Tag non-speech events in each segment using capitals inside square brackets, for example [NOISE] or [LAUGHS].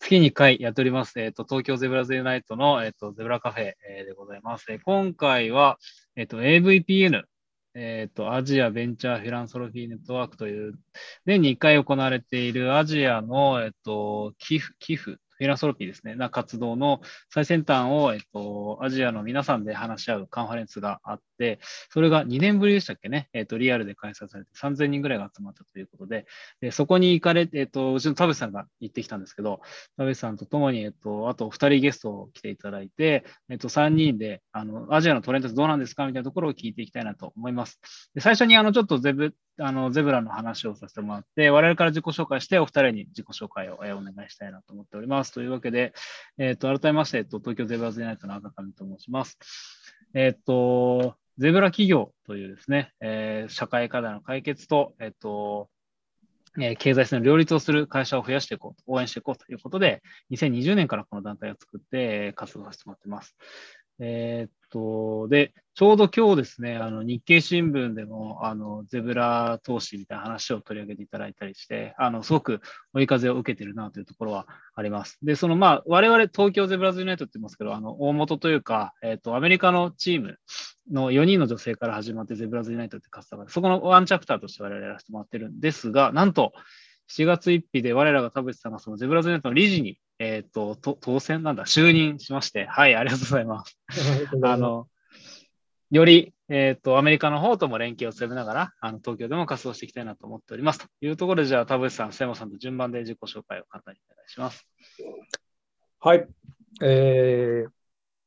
月に1回やっております、えっ、ー、と、東京ゼブラズユナイトの、えっ、ー、と、ゼブラカフェ、え、でございます。え今回は、えっ、と、AVPN、えっ、と、アジアベンチャーフィランソロフィーネットワークという、年に1回行われているアジアの、えっ、と、寄付、寄付フィランソロピーですね、な活動の最先端を、えっと、アジアの皆さんで話し合うカンファレンスがあっ、それが2年ぶりでしたっけね、えっと、リアルで開催されて3000人ぐらいが集まったということで、でそこに行かれて、えっと、うちの田淵さんが行ってきたんですけど、田淵さんと共に、えっと、あと2人ゲストを来ていただいて、えっと、3人で、あの、アジアのトレンドどうなんですかみたいなところを聞いていきたいなと思います。で最初に、あの、ちょっとゼブ、あの、ゼブラの話をさせてもらって、我々から自己紹介して、お二人に自己紹介をお願いしたいなと思っております。というわけで、えっ、と、改めまして、えっと、東京ゼブラズユナイトの赤上と申します。えっ、と、ゼブラ企業というですね、えー、社会課題の解決と、えっ、と、え経済性の両立をする会社を増やしていこうと、応援していこうということで、2020年からこの団体を作って活動させてもらっています。えー、と、で、ちょうど今日ですね、あの日経新聞でもあのゼブラ投資みたいな話を取り上げていただいたりして、あのすごく追い風を受けてるなというところはあります。で、そのまあ、我々東京ゼブラズユナイトって言いますけど、あの大元というか、えー、と、アメリカのチームの4人の女性から始まってゼブラズユナイトって活動が、そこのワンチャプターとして我々やらせてもらってるんですが、なんと、7月1日で我らが田淵さんがそのゼブラズネットの理事に、えっ、ー、と、当選なんだ、就任しまして、はい、ありがとうございます。あの、より、えっ、ー、と、アメリカの方とも連携を強めながら、あの、東京でも活動していきたいなと思っております。というところで、じゃあ、田淵さん、瀬山さんと順番で自己紹介を簡単にお願いします。はい。えー、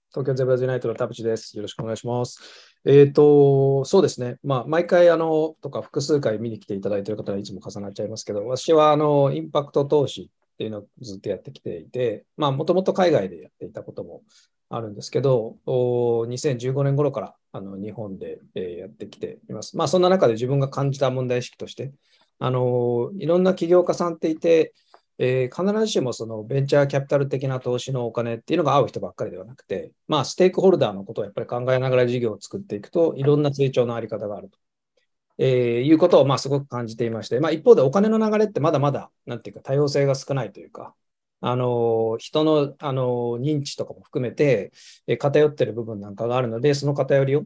東京ゼブラズユナイトの田淵です。よろしくお願いします。えっ、ー、と、そうですね。まあ、毎回、あの、とか複数回見に来ていただいている方はいつも重なっちゃいますけど、私は、あの、インパクト投資っていうのをずっとやってきていて、まあ、もともと海外でやっていたこともあるんですけど、2015年頃からあの日本で、えやってきています。まあ、そんな中で自分が感じた問題意識として、あの、いろんな起業家さんっていて、えー、必ずしもそのベンチャーキャピタル的な投資のお金っていうのが合う人ばっかりではなくて、まあ、ステークホルダーのことをやっぱり考えながら事業を作っていくと、いろんな成長のあり方があると、えー、いうことをまあすごく感じていまして、まあ、一方でお金の流れってまだまだ、なんていうか多様性が少ないというか、あの人のあの認知とかも含めて、えー、偏ってる部分なんかがあるので、その偏りを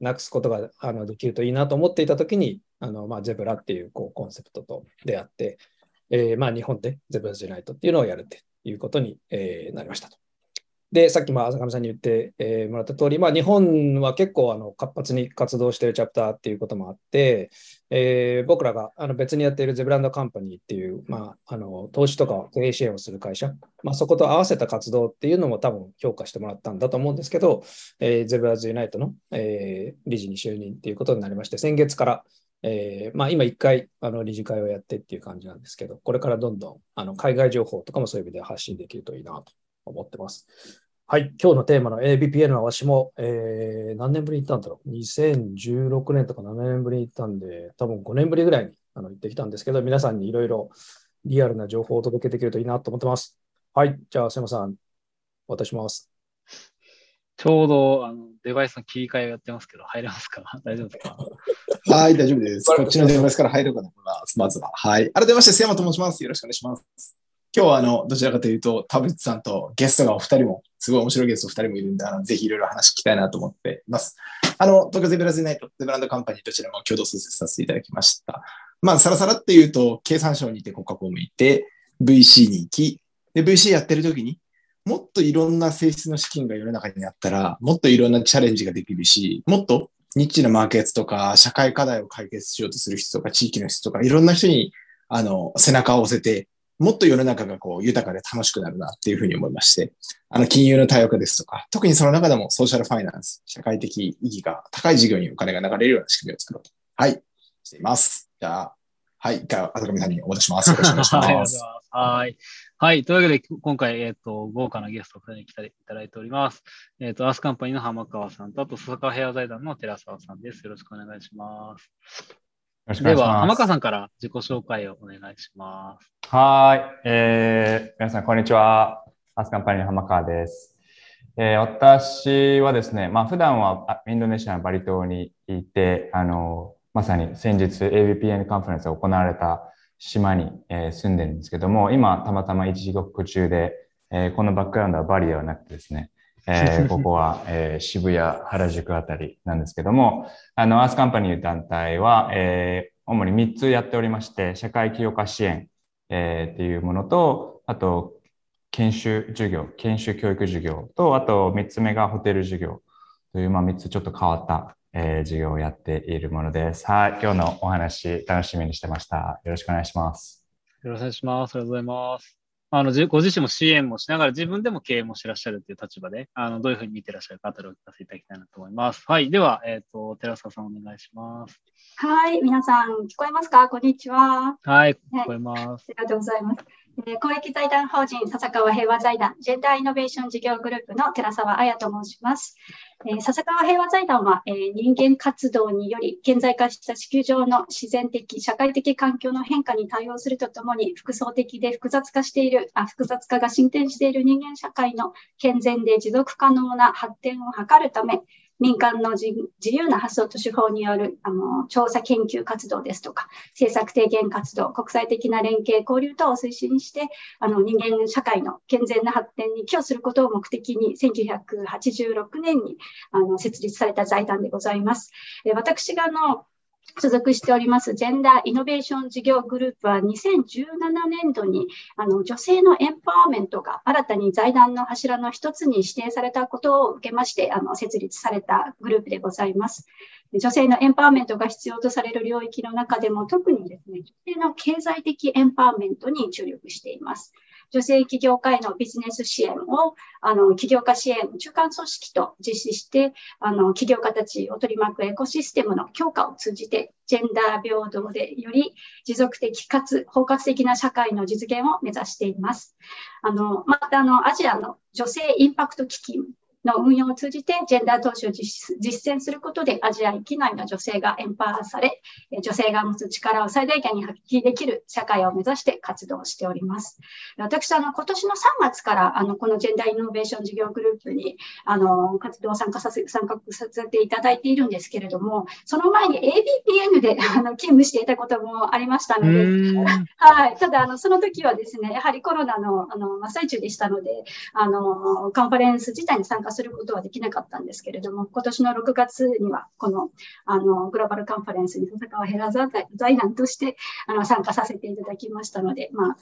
なくすことがあのできるといいなと思っていたときに、あのまあ、ゼブラっていうこうコンセプトと出会って、えー、まあ日本でゼブラジュナイトっていうのをやるっていうことに、えー、なりましたと。で、さっきも浅上さんに言って、えー、もらった通り、まあ、日本は結構あの活発に活動しているチャプターっていうこともあって、えー、僕らがあの別にやっているゼブランドカンパニーっていう、まあ、あの投資とか経営支援をする会社、まあ、そこと合わせた活動っていうのも多分評価してもらったんだと思うんですけど、えー、ゼブラズユナイトの、えー、理事に就任っていうことになりまして、先月からえー、まあ、今一回あの理事会をやってっていう感じなんですけど、これからどんどんあの海外情報とかもそういう意味で発信できるといいなと。思ってます。はい、今日のテーマの ABPN は私も、えー、何年ぶりに行ったんだろう ?2016 年とか7年ぶりに行ったんで、多分5年ぶりぐらいにあの行ってきたんですけど、皆さんにいろいろリアルな情報をお届けできるといいなと思ってます。はい、じゃあ、すまさん、渡します。ちょうどあのデバイスの切り替えをやってますけど、入れますか？[LAUGHS] 大丈夫ですか？はい、大丈夫です。こっちのデバイスから入るかと思います。まずは。はい。改めまして、瀬山と申します。よろしくお願いします。今日は、あの、どちらかというと、田淵さんとゲストがお二人も、すごい面白いゲスト二人もいるんで、あの、ぜひいろいろ話聞きたいなと思っています。あの、東京ゼブラズナイト、ゼブランドカンパニーどちらも共同創設させていただきました。まあ、さらさらって言うと、経産省にいて国家公務員いて、VC に行き、で、VC やってる時に、もっといろんな性質の資金が世の中にあったら、もっといろんなチャレンジができるし、もっとニッチなマーケットとか、社会課題を解決しようとする人とか、地域の人とか、いろんな人に、あの、背中を押せて、もっと世の中がこう豊かで楽しくなるなっていうふうに思いまして、あの、金融の多様化ですとか、特にその中でもソーシャルファイナンス、社会的意義が高い事業にお金が流れるような仕組みを作ろうと。はい、しています。じゃあ、はい、一回、あたかみさんにお渡しします。よろしくお願いします。[LAUGHS] はい。はい。というわけで、今回、えっ、ー、と、豪華なゲストを2人に来ていただいております。えっ、ー、と、アースカンパニーの浜川さんと、あと、笹川ヘア財団の寺澤さんです。よろしくお願いします。では、浜川さんから自己紹介をお願いします。はい。えー、皆さん、こんにちは。アースカンパニーの浜川です。えー、私はですね、まあ、普段はインドネシアのバリ島にいて、あの、まさに先日 ABPN カンファレンスが行われた島に、えー、住んでるんですけども、今、たまたま一時帰国中で、えー、このバックグラウンドはバリではなくてですね、えー、[LAUGHS] ここは、えー、渋谷、原宿あたりなんですけども、あの、アースカンパニー団体は、えー、主に3つやっておりまして、社会起業家支援、えー、っていうものと、あと、研修授業、研修教育授業と、あと3つ目がホテル授業という、まあ、3つちょっと変わった、えー、授業をやっているものです。はい、今日のお話楽しみにしてました。よろしくお願いします。よろしくお願いします。ありがとうございます。あの、ご自身も支援もしながら自分でも経営もしてらっしゃるという立場で、あの、どういうふうに見てらっしゃるか、あたりを聞かせていただきたいなと思います。はい。では、えっ、ー、と、寺澤さんお願いします。はい。皆さん、聞こえますか？こんにちは。はい。聞こえます、ありがとうございます。公益財団法人笹川平和財団ジェンダーイノベーション事業グループの寺澤彩と申します。え、笹川平和財団は、え、人間活動により顕在化した地球上の自然的、社会的環境の変化に対応するとともに複層的で複雑化しているあ、複雑化が進展している人間社会の健全で持続可能な発展を図るため、民間の自由な発想と手法によるあの調査研究活動ですとか、政策提言活動、国際的な連携、交流等を推進して、あの人間社会の健全な発展に寄与することを目的に、1986年にあの設立された財団でございます。私があの所属しておりますジェンダーイノベーション事業グループは2017年度にあの女性のエンパワーメントが新たに財団の柱の一つに指定されたことを受けましてあの設立されたグループでございます。女性のエンパワーメントが必要とされる領域の中でも特にですね、女性の経済的エンパワーメントに注力しています。女性起業家へのビジネス支援を、あの、起業家支援中間組織と実施して、あの、起業家たちを取り巻くエコシステムの強化を通じて、ジェンダー平等でより持続的かつ包括的な社会の実現を目指しています。あの、また、あの、アジアの女性インパクト基金の運用を通じてジェンダー投資を実践することでアジア域内の女性がエンパワーされ、女性が持つ力を最大限に発揮できる社会を目指して活動しております。私、あの、今年の3月から、あの、このジェンダーイノベーション事業グループに、あの、活動を参加させ、参加させていただいているんですけれども、その前に ABPN であの勤務していたこともありましたので、[LAUGHS] はい。ただ、あの、その時はですね、やはりコロナの、あの、真っ最中でしたので、あの、カンファレンス自体に参加することはできなかったんですけれども、今年の6月には、このあのグローバルカンファレンスに笹川ヘラザ財団としてあの参加させていただきましたので、まあ、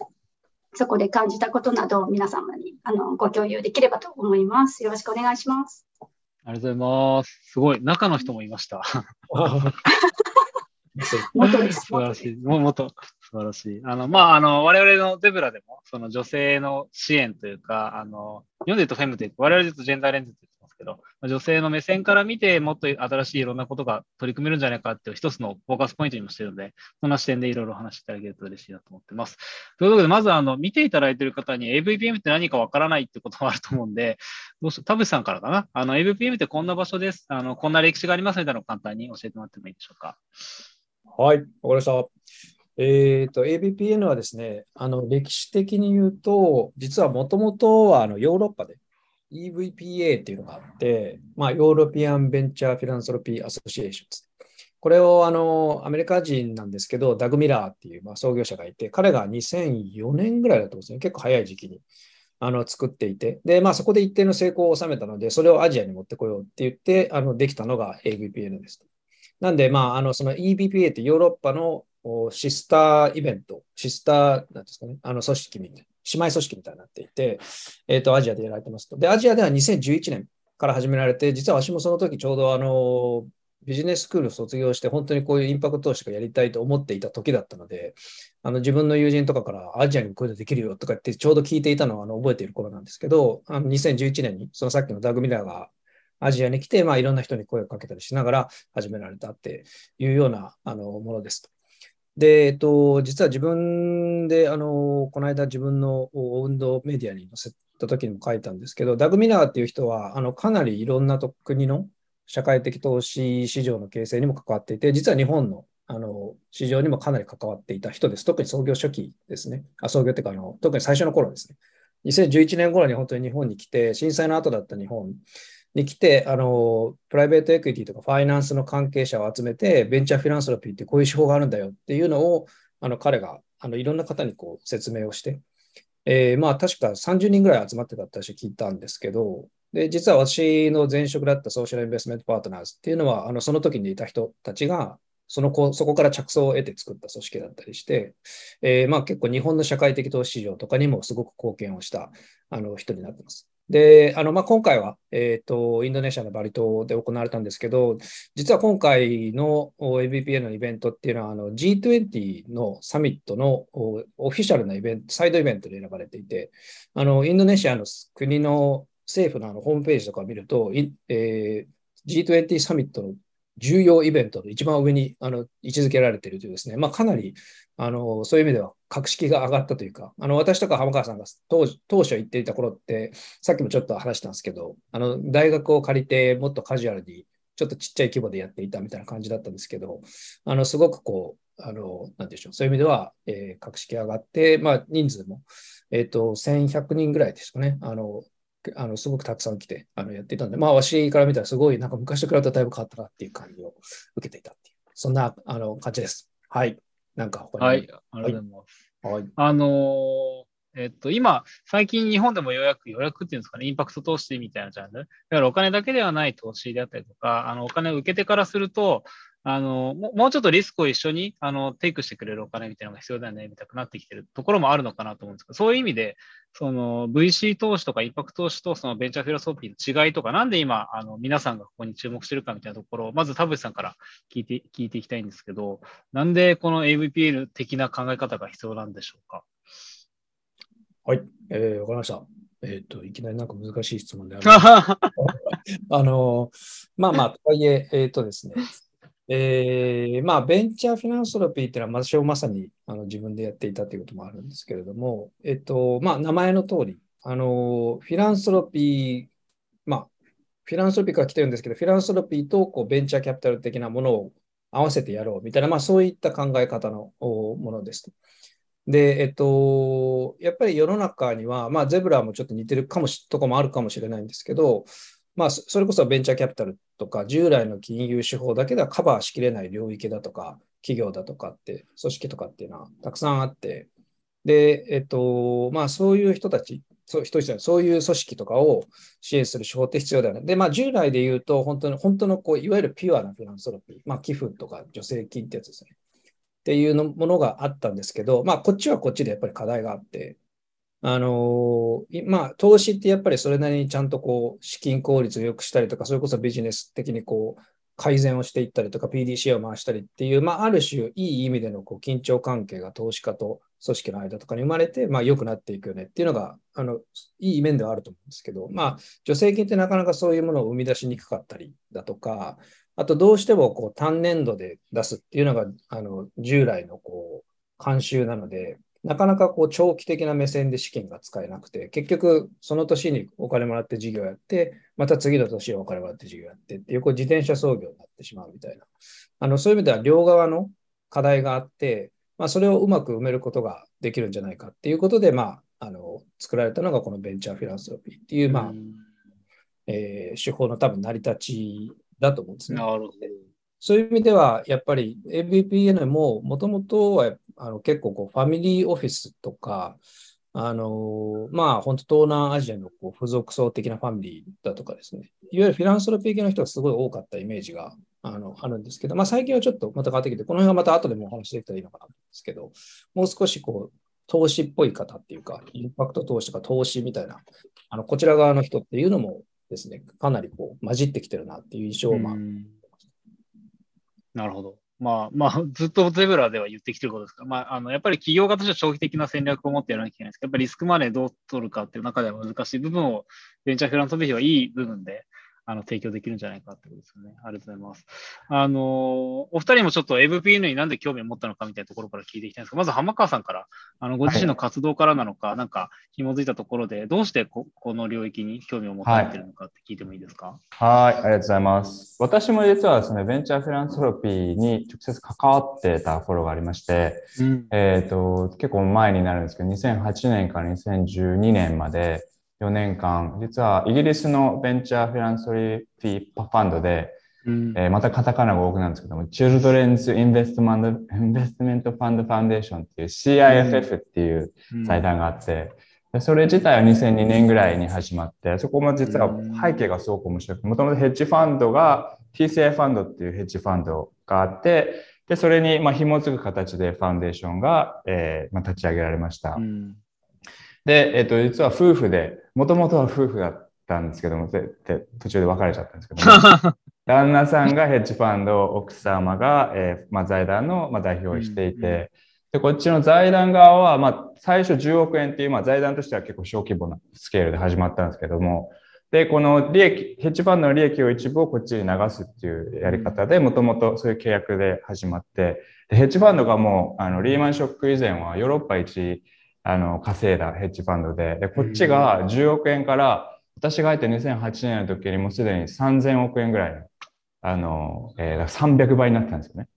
そこで感じたことなどを皆様にあのご共有できればと思います。よろしくお願いします。ありがとうございます。すごい、中の人もいました。[LAUGHS] [LAUGHS] 元。素晴らしい。も元、素晴らしい。あの、まあ、あの、我々のゼブラでも、その女性の支援というか、あの、読んでるとフェムという我々で言うとジェンダーレンズって言ってますけど、女性の目線から見て、もっと新しいいろんなことが取り組めるんじゃないかっていう一つのフォーカスポイントにもしてるので、そんな視点でいろいろ話していただけると嬉しいなと思ってます。ということで、まず、あの、見ていただいている方に AVPM って何かわからないってこともあると思うんで、どうし田淵さんからかな？あの、AVPM ってこんな場所です。あの、こんな歴史がありますみたいなのを簡単に教えてもらってもいいでしょうか？はい、わかりました。えっ、ー、と、 AVPN はですね、あの、歴史的に言うと、実はもともとはあのヨーロッパで EVPA っていうのがあって、まあ、 European Venture Philanthropy Associations。これをあのアメリカ人なんですけど、ダグ・ミラーっていう、まあ、創業者がいて、彼が2004年ぐらいだと思うんですね。結構早い時期にあの作っていて、で、まあ、そこで一定の成功を収めたので、それをアジアに持ってこようって言って、あのできたのが AVPN です。なんで、まあ、あのその EBPA ってヨーロッパのシスターイベント、シスター、なんですかね、あの組織みたいな、姉妹組織みたいになっていて、えっ、ー、と、アジアでやられてますと。で、アジアでは2011年から始められて、実は私もその時ちょうどあの、ビジネススクールを卒業して、本当にこういうインパクト投資がやりたいと思っていた時だったので、あの自分の友人とかからアジアにこういうのできるよとかってちょうど聞いていたのをあの覚えている頃なんですけど、あの2011年にそのさっきのダグ・ミラーがアジアに来て、まあ、いろんな人に声をかけたりしながら始められたっていうようなあのものです。で、えっと、実は自分で、あの、この間自分の運動メディアに載せた時にも書いたんですけど、ダグ・ミナーっていう人は、あの、かなりいろんな国の社会的投資市場の形成にも関わっていて、実は日本のあの市場にもかなり関わっていた人です。特に創業初期ですね。あ創業っていうかあの、特に最初の頃ですね。2011年頃に本当に日本に来て、震災の後だった日本に来て、あの、プライベートエクイティとかファイナンスの関係者を集めて、ベンチャーフィランソロピーってこういう手法があるんだよっていうのを、あの、彼があのいろんな方にこう説明をして、えーまあ確か30人ぐらい集まってたって私聞いたんですけど、で、実は私の前職だったソーシャルインベストメントパートナーズっていうのは、あのその時にいた人たちが、そのこそこから着想を得て作った組織だったりして、えーまあ、結構日本の社会的投資市場とかにもすごく貢献をしたあの人になってます。で、あのまあ、今回は、えーと、インドネシアのバリ島で行われたんですけど、実は今回の ABPA のイベントっていうのはあの G20 のサミットのオフィシャルなイベント、サイドイベントで選ばれていて、あのインドネシアの国の政府のあのホームページとかを見ると、えー、G20 サミットの重要イベントの一番上にあの位置づけられているというですね、まあ、かなりあのそういう意味では格式が上がったというか、あの私とか浜川さんが当当初言っていた頃って、さっきもちょっと話したんですけど、あの大学を借りてもっとカジュアルに、ちょっとちっちゃい規模でやっていたみたいな感じだったんですけど、あのすごくこう、あのなんでしょう、そういう意味では、えー、格式上がって、まあ、人数も、えーと、1100人ぐらいですかね。あのあのすごくたくさん来てあのやっていたんで、まあ、わしから見たらすごい、なんか昔と比べたらだいぶ変わったなっていう感じを受けていたっていう、そんなあの感じです。はい。なんか他に。はい、ありがとうございます。はい、あのー、えっと、今、最近日本でも予約、予約っていうんですかね、インパクト投資みたいなジャンル。だからお金だけではない投資であったりとか、あの、お金を受けてからすると、あの、もうちょっとリスクを一緒に、あの、テイクしてくれるお金みたいなのが必要だよね、みたいになってきてるところもあるのかなと思うんですけど、そういう意味で、その VC 投資とかインパクト投資とそのベンチャーフィロソフィーの違いとか、なんで今、あの、皆さんがここに注目してるかみたいなところを、まず田淵さんから聞いて、聞いていきたいんですけど、なんでこの AVPL 的な考え方が必要なんでしょうか？はい、えー、わかりました。えっ、ー、と、いきなりなんか難しい質問である。[LAUGHS] あの、まあまあ、とはいえ、えっ、ー、とですね、えー、まあ、ベンチャーフィナンソロピーっていうのは、私はまさにあの自分でやっていたということもあるんですけれども、えっ、と、まあ、名前の通り、あの、フィランソロピー、まあ、フィランソロピーから来てるんですけど、フィランソロピーとこうベンチャーキャピタル的なものを合わせてやろうみたいな、まあ、そういった考え方のものです。で、えっと、やっぱり世の中には、まあ、ゼブラもちょっと似てるかもし、とこもあるかもしれないんですけど、まあ、それこそベンチャーキャピタルとか、従来の金融手法だけではカバーしきれない領域だとか、企業だとかって、組織とかっていうのはたくさんあって、で、えっと、まあ、そういう人たち、そう人たちそういう組織とかを支援する手法って必要だよね。で、まあ、従来で言うと、本当に、本当のこう、いわゆるピュアなフィランソロピー、まあ、寄付とか助成金ってやつですね。っていうのものがあったんですけど、まあ、こっちはこっちでやっぱり課題があって、あの、まあ、投資ってやっぱりそれなりにちゃんとこう、資金効率を良くしたりとか、それこそビジネス的にこう、改善をしていったりとか、PDCA を回したりっていう、まあ、ある種、いい意味でのこう緊張関係が投資家と組織の間とかに生まれて、まあ、良くなっていくよねっていうのが、あの、いい面ではあると思うんですけど、まあ、助成金ってなかなかそういうものを生み出しにくかったりだとか、あと、どうしてもこう単年度で出すっていうのが、あの、従来のこう、慣習なので、なかなかこう長期的な目線で資金が使えなくて、結局その年にお金もらって事業やって、また次の年はお金もらって事業やってっていう、こう自転車操業になってしまうみたいな。あのそういう意味では両側の課題があって、まあ、それをうまく埋めることができるんじゃないかっていうことで、まあ、あの作られたのがこのベンチャーフィランソロピーっていう、まあ、えー、手法の多分成り立ちだと思うんですね。なるほど。そういう意味では、やっぱり ABPN ももともとはあの結構こうファミリーオフィスとか、あのまあ本当東南アジアのこう付属層的なファミリーだとかですね、いわゆるフィランソロピー系の人がすごい多かったイメージがあのあるんですけど、まあ最近はちょっとまた変わってきて、この辺はまた後でもお話できたらいいのかなと思うんですけど、もう少しこう投資っぽい方っていうか、インパクト投資とか投資みたいな、あのこちら側の人っていうのもですね、かなりこう混じってきてるなっていう印象をまあ、なるほど。まあ、まあ、[LAUGHS] ずっとゼブラでは言ってきてることですか、まあ、あの、やっぱり企業家としては長期的な戦略を持ってやらなきゃいけないんですけど、やっぱりリスクマネーどう取るかっていう中では難しい部分を、ベンチャーフランソフィーはいい部分で、あの、提供できるんじゃないかってことですよね。ありがとうございます。あの、お二人もちょっと AVPN になんで興味を持ったのかみたいなところから聞いていきたいんですが、まず浜川さんから、あの、ご自身の活動からなのか、はい、なんか、紐づいたところで、どうしてここの領域に興味を持たれているのかって聞いてもいいですか？はい、ありがとうございます。私も実はですね、ベンチャーフィランソロピーに直接関わってた頃がありまして、うん、えっ、と、結構前になるんですけど、2008年から2012年まで、4年間、実はイギリスのベンチャーフィランソリーフィーファンドで、うん。えーまたカタカナが多くなるんですけども、Children's Investment, Investment Fund Foundation っていう CIFF っていう財団があって、でそれ自体は2002年ぐらいに始まって、そこも実は背景がすごく面白くて、もともとヘッジファンドが TCI ファンドっていうヘッジファンドがあって、で、それにまあ紐づく形でファンデーションが、えーまあ、立ち上げられました。うんで、えっと、実は夫婦で、もともとは夫婦だったんですけども、途中で別れちゃったんですけども、[LAUGHS] 旦那さんがヘッジファンド、奥様が、えーまあ、財団の、まあ、代表をしていて、で、こっちの財団側は、まあ、最初10億円っていう、まあ、財団としては結構小規模なスケールで始まったんですけども、で、この利益、ヘッジファンドの利益を一部をこっちに流すっていうやり方で、もともとそういう契約で始まって、でヘッジファンドがもう、あの、リーマンショック以前はヨーロッパ一、あの、稼いだヘッジファンドで、で、こっちが10億円から、私が入って2008年の時にもうすでに3000億円ぐらいの、あの、えーだから300倍になったんですよね。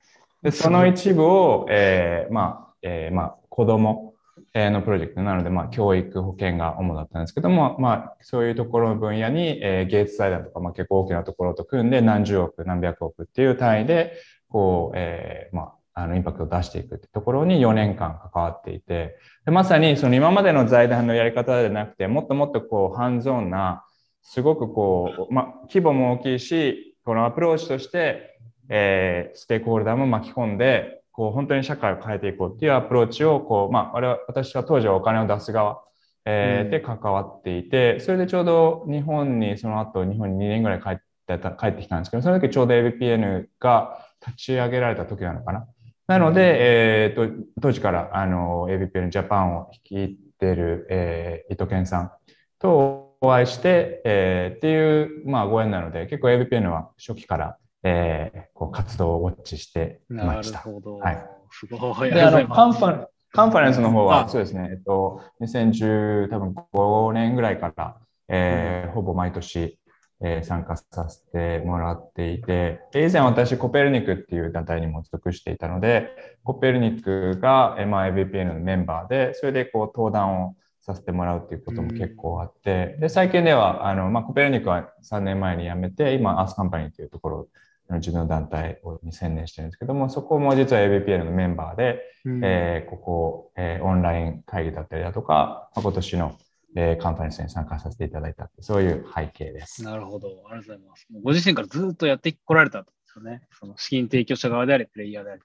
で、その一部を、えーまあ、えーまあ、子供えーのプロジェクト。なので、まあ、教育、保険が主だったんですけども、まあ、そういうところの分野に、えーゲイツ財団とか、まあ、結構大きなところと組んで、何十億、何百億っていう単位で、こう、えーまあ、あの、インパクトを出していくってところに4年間関わっていて、でまさにその今までの財団のやり方ではなくて、もっともっとこう、ハンズオンな、すごくこう、まあ、規模も大きいし、このアプローチとして、えーステークホルダーも巻き込んで、こう、本当に社会を変えていこうっていうアプローチを、こう、まあ、我々私は当時はお金を出す側、えーうんで関わっていて、それでちょうど日本に、その後、日本に2年ぐらい帰ってた帰ってきたんですけど、その時ちょうど ABPN が立ち上げられた時なのかな。なので、えーと、当時から、あの、ABPN ジャパンを率いてる、えー伊藤健さんとお会いして、えーっていう、まあ、ご縁なので、結構 ABPN は初期から、えーこう活動をウォッチしてました。ほど。はいすごい。で、あの、カンファァカンファレンスの方は、あそうですね、えっと、2010、多分5年ぐらいから、えーほぼ毎年、えー参加させてもらっていて、で以前私、コペルニクっていう団体にも属していたので、コペルニクが、えーまあ、ABPN のメンバーで、それでこう登壇をさせてもらうっていうことも結構あって、で、最近では、あの、まあ、コペルニクは3年前に辞めて、今、アースカンパニーというところの自分の団体に専念してるんですけども、そこも実は ABPN のメンバーで、えーここ、えーオンライン会議だったりだとか、まあ今年の、えーカンファレンスに参加させていただいたって、そういう背景です。なるほど。ありがとうございます。もうご自身からずっとやってこられたんですよね。その資金提供者側であれ、プレイヤーであれ。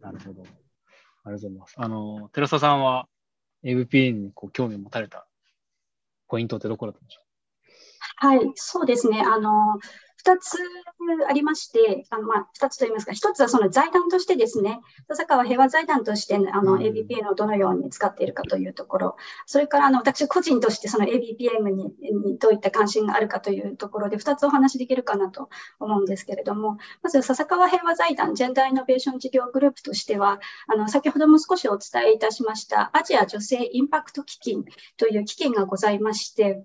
なるほど。ありがとうございます。あの、寺澤さんは AVPN にこう興味を持たれたポイントってどこだったんでしょはい、そうですね。あの、二つありまして、あの、まあ、二つと言いますか、一つはその財団としてですね、笹川平和財団として、あの、うん。ABPN をどのように使っているかというところ、それから、あの、私個人としてその ABPM ににどういった関心があるかというところで、二つお話しできるかなと思うんですけれども、まず、笹川平和財団ジェンダーイノベーション事業グループとしては、あの、先ほども少しお伝えいたしました、アジア女性インパクト基金という基金がございまして、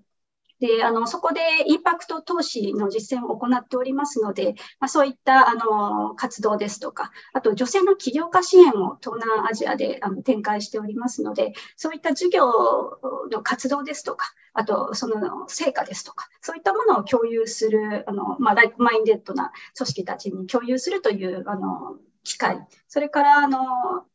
で、あの、そこでインパクト投資の実践を行っておりますので、まあ、そういった、あの、活動ですとか、あと女性の起業家支援を東南アジアであの展開しておりますので、そういった事業の活動ですとか、あとその成果ですとか、そういったものを共有する、あの、まあ、ライクマインデッドな組織たちに共有するという、あの、機会、それから、あの、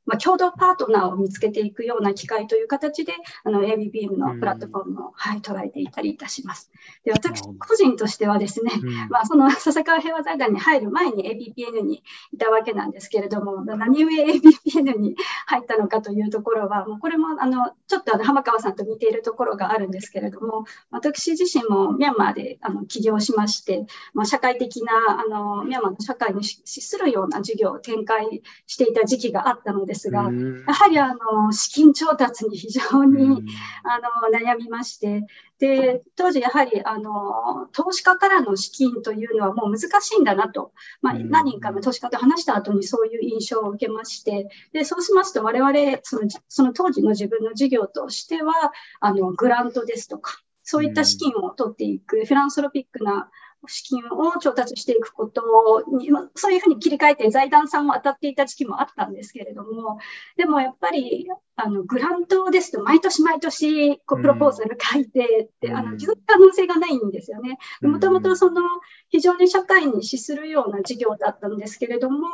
まあ、共同パートナーを見つけていくような機会という形で、あの、ABBM のプラットフォームを、はい、捉えていたりいたします。で、私個人としてはですね、う。まあ、その笹川平和財団に入る前に ABPN にいたわけなんですけれども、何故 ABPN に入ったのかというところは、もうこれもあのちょっとあの浜川さんと似ているところがあるんですけれども、私自身もミャンマーであの起業しまして、まあ、社会的なあのミャンマーの社会に資するような事業を展開していた時期があったのですが、うん。やはりあの資金調達に非常に、うん。あの悩みまして、で当時やはりあの投資家からの資金というのはもう難しいんだなと、まあ、うん。何人かの投資家と話した後にそういう印象を受けまして、でそうしますと我々そのその当時の自分の事業としてはあのグラントですとか、そういった資金を取っていくフィランソロピックな資金を調達していくことに、そういうふうに切り替えて財団さんも当たっていた時期もあったんですけれども、でもやっぱり、あの、グラントですと毎年毎年、こう、プロポーザル書いてって、うん、あの、持続可能性がないんですよね。もともとその、非常に社会に資するような事業だったんですけれども、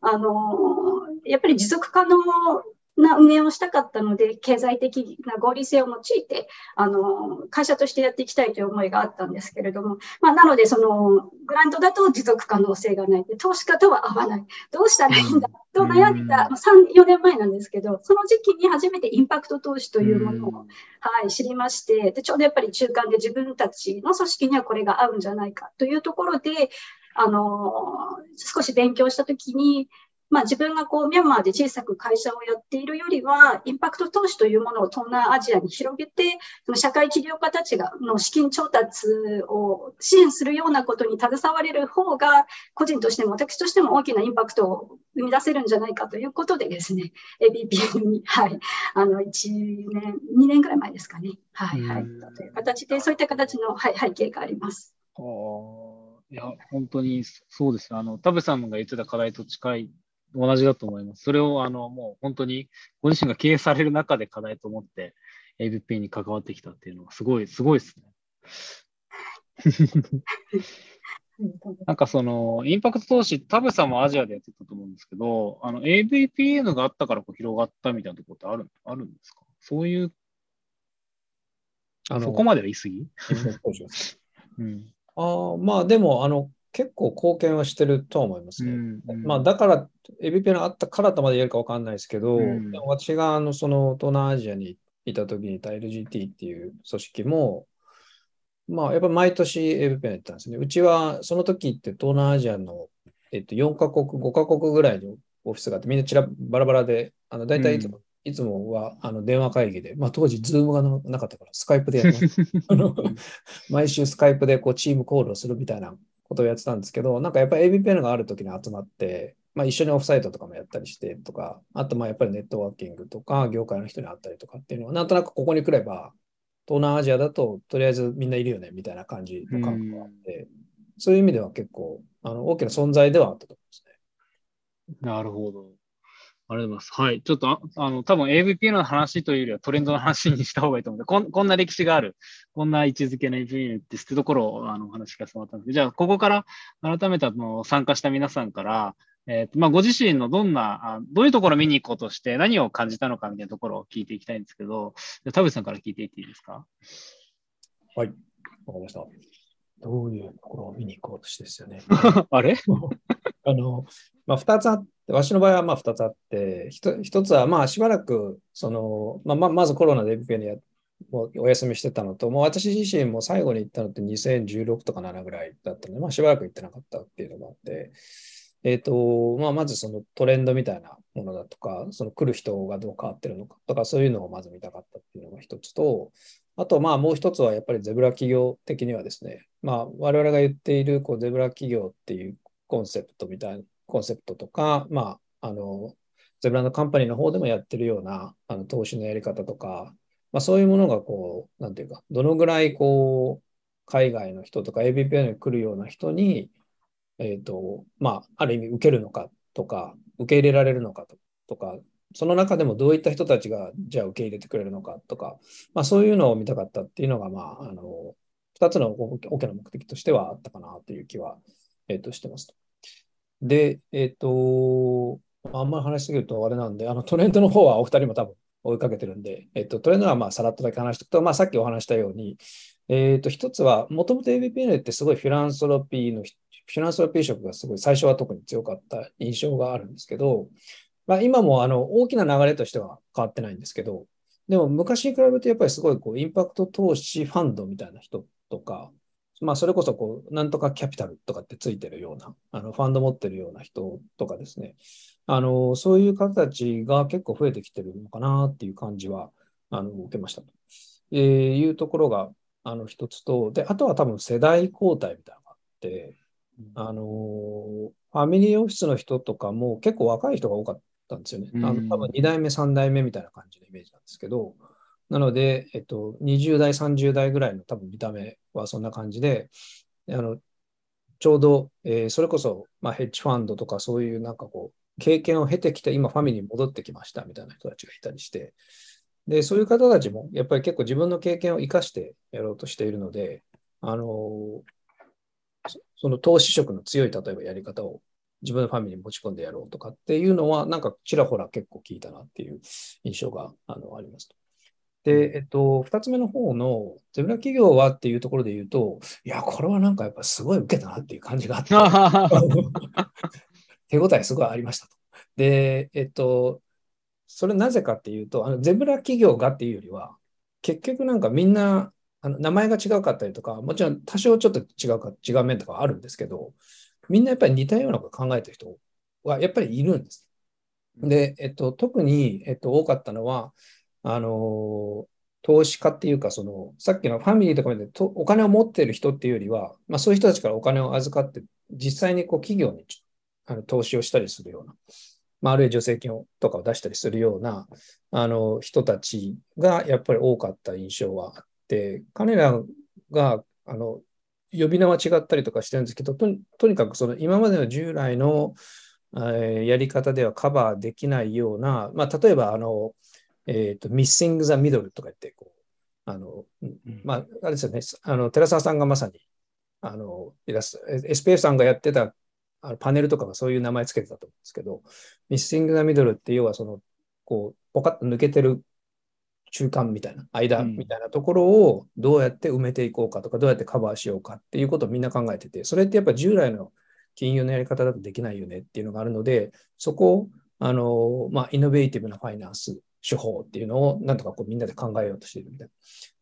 あの、やっぱり持続可能な運営をしたかったので、経済的な合理性を用いて、あの、会社としてやっていきたいという思いがあったんですけれども、まあ、なので、その、グラントだと持続可能性がない。投資家とは合わない。どうしたらいいんだ？と悩んでた、3、4年前なんですけど、その時期に初めてインパクト投資というものを、はい、知りまして、で、ちょうどやっぱり中間で自分たちの組織にはこれが合うんじゃないかというところで、あの、少し勉強したときに、まあ、自分がこうミャンマーで小さく会社をやっているよりは、インパクト投資というものを東南アジアに広げて、その社会起業家たちがの資金調達を支援するようなことに携われる方が、個人としても私としても大きなインパクトを生み出せるんじゃないかということでですね、ABPN に、はい、あの、1年、2年ぐらい前ですかね、はい、入ったという形で、そういった形の、はい、背景があります。いや、本当にそうです。あの、田部さんが言ってた課題と近い同じだと思います。それをあのもう本当にご自身が経営される中で課題と思って AVP に関わってきたっていうのはすごい、すごいですね。なんかその、インパクト投資、田ブさんもアジアでやってたと思うんですけど、あの、AVPN があったからこう広がったみたいなところってあるあるんですか？そういう、あのそこまでは言い過ぎ？うん、あまあでも、あの、結構貢献はしてるとは思いますね。うんうん、まあ、だから、エビペがあったからとまで言えるか分かんないですけど、うん、私があのその東南アジアにいた時にいた LGT っていう組織も、まあ、やっぱ毎年 AVPN やったんですね。うちはその時って東南アジアの、えっと、4カ国、5カ国ぐらいのオフィスがあって、みんなちらバラバラで、あの大体いつも、うん、いつもはあの電話会議で、まあ、当時、ズームがなかったから、スカイプでやって [LAUGHS] 毎週スカイプでこうチームコールをするみたいなことをやってたんですけど、なんかやっぱり AVPN がある時に集まって、まあ、一緒にオフサイトとかもやったりしてとか、あとまあやっぱりネットワーキングとか、業界の人に会ったりとかっていうのは、なんとなくここに来れば、東南アジアだととりあえずみんないるよねみたいな感じの感覚があって、そういう意味では結構あの大きな存在ではあったと思いますね。なるほど。ありがとうございます。はい。ちょっと、ああの、多分 AVP の話というよりはトレンドの話にした方がいいと思うので、こんこんな歴史がある、こんな位置づけの AVP ですってところを、あの、お話聞かせてもらったんですけど、じゃあ、ここから改めての参加した皆さんから、えっ、ー、と、まあ、ご自身のどんなあ、どういうところを見に行こうとして何を感じたのかみたいなところを聞いていきたいんですけど、田淵さんから聞いていっていいですか？はい。わかりました。どういうところを見に行こうとしてですよね。[LAUGHS] あれ？[LAUGHS] あの、まあ、二つあって、わしの場合はまあ二つあって、一つはまあしばらく、その、まあ、ままずコロナで APP にやもお休みしてたのと、もう私自身も最後に行ったのって2016とか7ぐらいだったので、まあしばらく行ってなかったっていうのもあって、え、ー、と、まあまずそのトレンドみたいなものだとか、その来る人がどう変わってるのかとか、そういうのをまず見たかったっていうのが一つと、あと、まあ、もう一つはやっぱりゼブラ企業的にはですね、まあ、我々が言っているこうゼブラ企業っていうコンセプトみたいな、コンセプトとか、まあ、あの、ゼブラのカンパニーの方でもやってるようなあの投資のやり方とか、まあ、そういうものがこう、なんていうか、どのぐらいこう、海外の人とか ABPN に来るような人に、えっ、ー、と、まあ、ある意味受けるのかとか、受け入れられるのかとか、その中でもどういった人たちがじゃあ受け入れてくれるのかとか、まあ、そういうのを見たかったっていうのが、まあ、あの、二つの大きな目的としてはあったかなという気は、えっ、と、してますと。で、えっ、と、あんまり話しすぎるとあれなんで、あのトレンドの方はお二人も多分追いかけてるんで、えっ、と、トレンドはまあさらっとだけ話しておくと、まあ、さっきお話したように、えっ、と、一つは、もともと ABPN ってすごいフィランソロピーの、フィランソロピー色がすごい最初は特に強かった印象があるんですけど、まあ、今もあの大きな流れとしては変わってないんですけど、でも昔に比べてやっぱりすごいこうインパクト投資ファンドみたいな人とか、まあそれこそこうなんとかキャピタルとかってついてるような、あのファンド持ってるような人とかですね、あのそういう方たちが結構増えてきてるのかなっていう感じはあの受けました。と、えー、いうところがあの一つと、で、あとは多分世代交代みたいなのがあって、あのファミリーオフィスの人とかも結構若い人が多かったんですよね。あの多分2代目、3代目みたいな感じのイメージなんですけど、なので、えっと、20代、30代ぐらいの多分見た目はそんな感じで、あのちょうど、えーそれこそ、まあ、ヘッジファンドとかそういうなんかこう、経験を経てきて、今ファミリーに戻ってきましたみたいな人たちがいたりして、で、そういう方たちも、やっぱり結構自分の経験を生かしてやろうとしているので、あのその投資色の強い、例えばやり方を自分のファミリーに持ち込んでやろうとかっていうのは、なんかちらほら結構聞いたなっていう印象があのあります。で、えっと、二つ目の方のゼブラ企業はっていうところで言うと、いや、これはなんかやっぱすごい受けたなっていう感じがあって、[LAUGHS] 手応えすごいありましたと。で、えっと、それなぜかっていうと、あのゼブラ企業がっていうよりは、結局なんかみんな、あの名前が違うかったりとか、もちろん多少ちょっと違うか、違う面とかはあるんですけど、みんなやっぱり似たようなこと考えてる人はやっぱりいるんです。で、えっと、特に、えっと、多かったのは、あの、投資家っていうか、その、さっきのファミリーとかでとお金を持ってる人っていうよりは、まあそういう人たちからお金を預かって、実際にこう企業にあの投資をしたりするような、まあ、あるいは助成金をとかを出したりするような、あの、人たちがやっぱり多かった印象はあって、彼らが、あの、呼び名は違ったりとかしてるんですけど、とにとにかくその今までの従来の、えーやり方ではカバーできないような、まあ、例えば、あの、えっ、と、Missing the Middle とか言って、こう、あの、まあ、あれですよね、あの、寺澤さんがまさに、あの、イラスト、SPF さんがやってたあのパネルとかがそういう名前つけてたと思うんですけど、Missing the Middle って要はその、こう、ポカッと抜けてる中間みたいな、間うん。みたいなところをどうやって埋めていこうかとか、どうやってカバーしようかっていうことをみんな考えてて、それってやっぱ従来の金融のやり方だとできないよねっていうのがあるので、そこを、あの、まあ、イノベーティブなファイナンス手法っていうのをなんとかこうみんなで考えようとしているみたいな。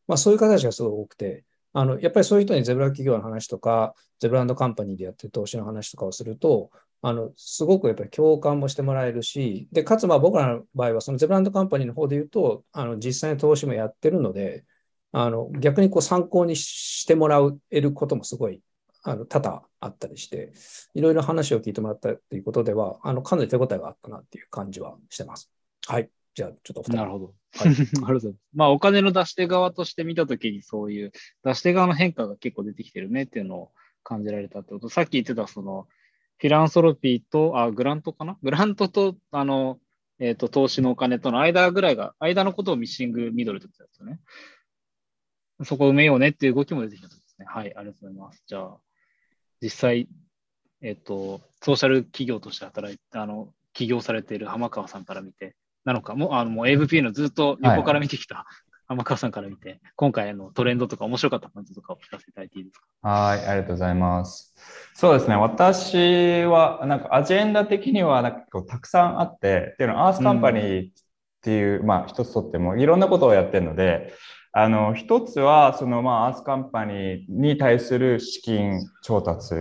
まあ、そういう方たちがすごい多くて、あの、やっぱりそういう人にゼブラ企業の話とか、ゼブランドカンパニーでやってる投資の話とかをすると、あの、すごくやっぱり共感もしてもらえるし、で、かつまあ僕らの場合はそのゼブランドカンパニーの方で言うと、あの、実際に投資もやってるので、あの、逆にこう参考にしてもらえることもすごい、あの、多々あったりして、いろいろ話を聞いてもらったっていうことでは、あの、かなり手応えがあったなっていう感じはしてます。はい。じゃあ、ちょっとお二人なるほど。はい [LAUGHS] ありがとうございます。まあ、お金の出し手側として見たときに、そういう出し手側の変化が結構出てきてるねっていうのを感じられたってこと。さっき言ってた、その、フィランソロピーと、あ、グラントかな？グラントと、あの、えっ、と、投資のお金との間ぐらいが、間のことをミッシングミドルって言ってたんですよね。そこを埋めようねっていう動きも出てきたとですね。はい、ありがとうございます。じゃあ、実際、えっ、と、ソーシャル企業として働いて、あの、起業されている浜川さんから見て、なのか、もう、あの、もう AVP のずっと横から見てきた。浜川さんから見て、今回のトレンドとか面白かったポイントとかを聞かせていただいていいですか？はい、ありがとうございます。そうですね、私は、なんかアジェンダ的には、なんかこうたくさんあって、っていうのは、アースカンパニーっていう、まあ、一つとっても、いろんなことをやってるので、あの、一つは、その、まあ、アースカンパニーに対する資金調達、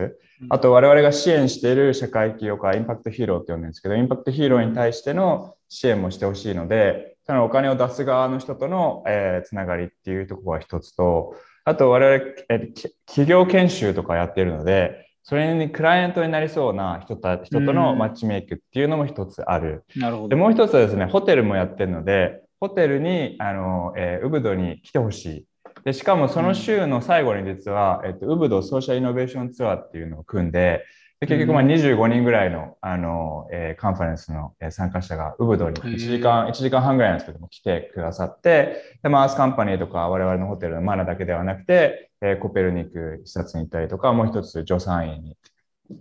あと、我々が支援している社会起業家、インパクトヒーローって呼んでるんですけど、インパクトヒーローに対しての支援もしてほしいので、そのお金を出す側の人との、えーつながりっていうところが一つと、あと我々、えーき企業研修とかやっているので、それにクライアントになりそうな人た人とのマッチメイクっていうのも一つある。なるほど。で、もう一つはですね、ホテルもやってるので、ホテルに、あの、えーウブドに来てほしい。で、しかもその週の最後に実は、えっと、ウブドソーシャルイノベーションツアーっていうのを組んで、で結局まあうん25人ぐらいの、あの、えーカンファレンスのえー参加者がウブドにへー1時間、1時間半ぐらいなんですけども来てくださって、で、まあ、アースカンパニーとか我々のホテルのマナだけではなくて、えーコペルニク視察に行ったりとか、もう一つ助産院に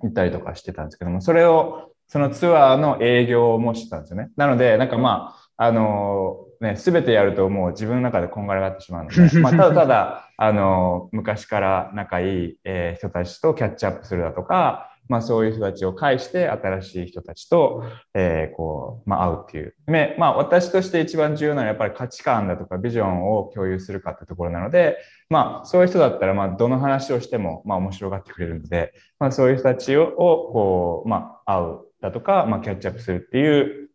行ったりとかしてたんですけども、それを、そのツアーの営業もしてたんですよね。なので、なんかまあ、あのね、すべてやるともう自分の中でこんがらがってしまうので、[LAUGHS] まあ、ただただ、あの昔から仲いい、えー人たちとキャッチアップするだとか、まあそういう人たちを介して新しい人たちと、えーこう、まあ会うっていう。で、まあ私として一番重要なのはやっぱり価値観だとかビジョンを共有するかってところなので、まあそういう人だったら、まあどの話をしても、まあ面白がってくれるので、まあそういう人たち、をこう、まあ会うだとか、まあキャッチアップするっていう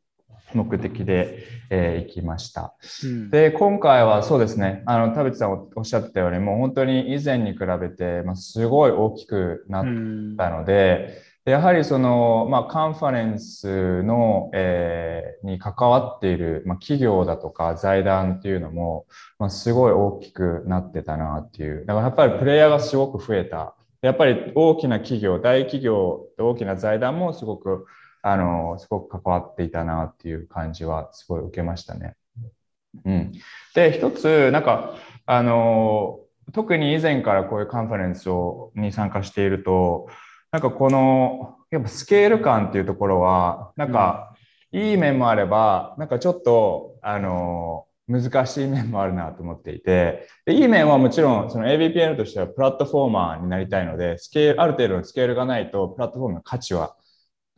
目的で、えー行きました。うんで、今回はそうですね、あの、田淵さんおおっしゃってたように、もう本当に以前に比べて、まあ、すごい大きくなっうんたので、でやはりその、まあ、カンファレンスの、えーに関わっている、まあ、企業だとか財団っていうのも、まあ、すごい大きくなってたなっていう。だからやっぱりプレイヤーがすごく増えたやっぱり大きな企業、大企業、大きな財団もすごく、あの、すごく関わっていたなっていう感じはすごい受けましたね。うん。で、一つ、なんか、あの、特に以前からこういうカンファレンスをに参加していると、なんかこの、やっぱスケール感っていうところは、なんか、いい面もあれば、なんかちょっと、あの、難しい面もあるなと思っていて、でいい面はもちろん、その ABPN としてはプラットフォーマーになりたいので、スケール、ある程度のスケールがないと、プラットフォームの価値は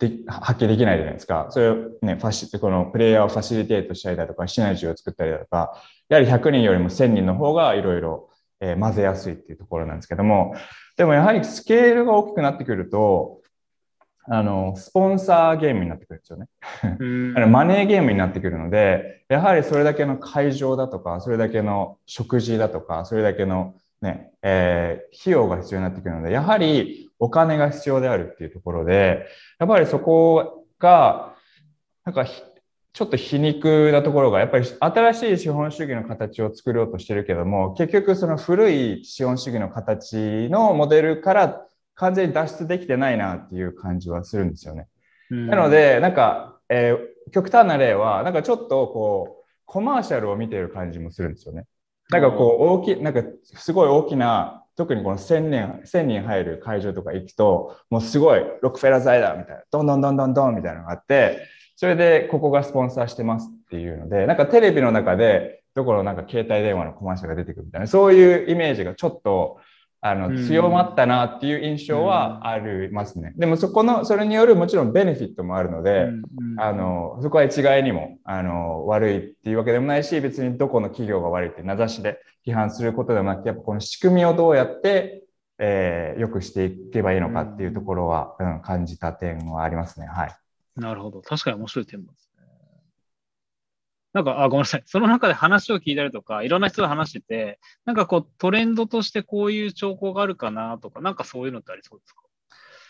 で発揮できないじゃないですか。それをね、ファシこのプレイヤーをファシリテートしたりだとか、シナジーを作ったりだとか、やはり100人よりも1000人の方がいろいろ混ぜやすいっていうところなんですけども、でもやはりスケールが大きくなってくると、あの、スポンサーゲームになってくるんですよね。[LAUGHS] あのマネーゲームになってくるので、やはりそれだけの会場だとか、それだけの食事だとか、それだけのね、えー、費用が必要になってくるので、やはりお金が必要であるっていうところで、やっぱりそこが、なんかちょっと皮肉なところが、やっぱり新しい資本主義の形を作ろうとしてるけども、結局その古い資本主義の形のモデルから完全に脱出できてないなっていう感じはするんですよね。うん、なので、なんか、えー、極端な例は、なんかちょっとこう、コマーシャルを見てる感じもするんですよね。なんかこう、大きい、なんかすごい大きな、特にこの1000人、1000人入る会場とか行くと、もうすごいロックフェラー財団みたいな、どんどんどんどんどんみたいなのがあって、それでここがスポンサーしてますっていうので、なんかテレビの中で、どこのなんか携帯電話のコマーシャルが出てくるみたいな、そういうイメージがちょっと、あの強まったなっていう印象はありますね。でもそこの、それによるもちろんベネフィットもあるので、あの、そこは一概にも、あの、悪いっていうわけでもないし、別にどこの企業が悪いって名指しで批判することでもなくて、やっぱこの仕組みをどうやって、えー、良くしていけばいいのかっていうところは、うん、感じた点はありますね。はい。なるほど。確かに面白い点ですね。なんか、あ、ごめんなさい。その中で話を聞いたりとか、いろんな人が話してて、なんかこう、トレンドとしてこういう兆候があるかなとか、なんかそういうのってありそうですか？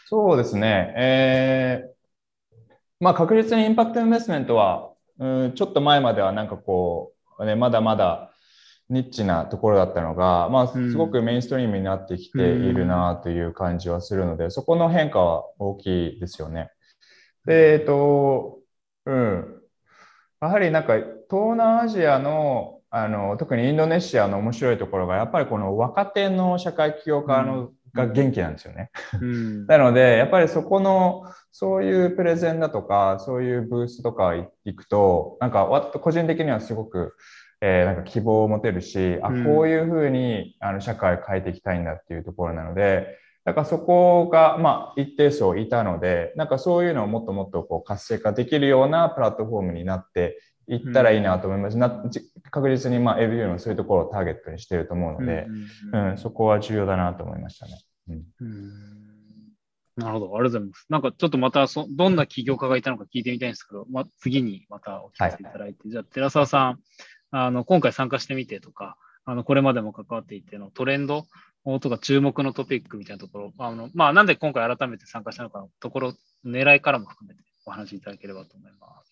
そうですね。えー、まあ確実にインパクトインベストメントは、うん、ちょっと前まではなんかこう、ね、まだまだニッチなところだったのが、まあ、すごくメインストリームになってきているなという感じはするので、そこの変化は大きいですよね。で、えっと、うん。やはりなんか東南アジアのあの特にインドネシアの面白いところがやっぱりこの若手の社会起業家の、うん、が元気なんですよね。うん、[LAUGHS] なのでやっぱりそこのそういうプレゼンだとかそういうブースとか行くとなんか個人的にはすごく、えー、なんか希望を持てるし、あこういうふうにあの社会を変えていきたいんだっていうところなのでだからそこが、まあ、一定数いたので、なんかそういうのをもっともっとこう活性化できるようなプラットフォームになっていったらいいなと思います。うん、な確実に、まあ、ABU のそういうところをターゲットにしていると思うので、うん、うん、そこは重要だなと思いましたね。うん、なるほど、ありがとうございます。なんかちょっとまたそ、どんな起業家がいたのか聞いてみたいんですけど、まあ、次にまたお聞かせいただいて、はい、じゃあ、寺澤さん、あの、今回参加してみてとか、あの、これまでも関わっていてのトレンドとか注目のトピックみたいなところ、あのまあ、なんで今回改めて参加したのかのところ、狙いからも含めてお話しいただければと思います。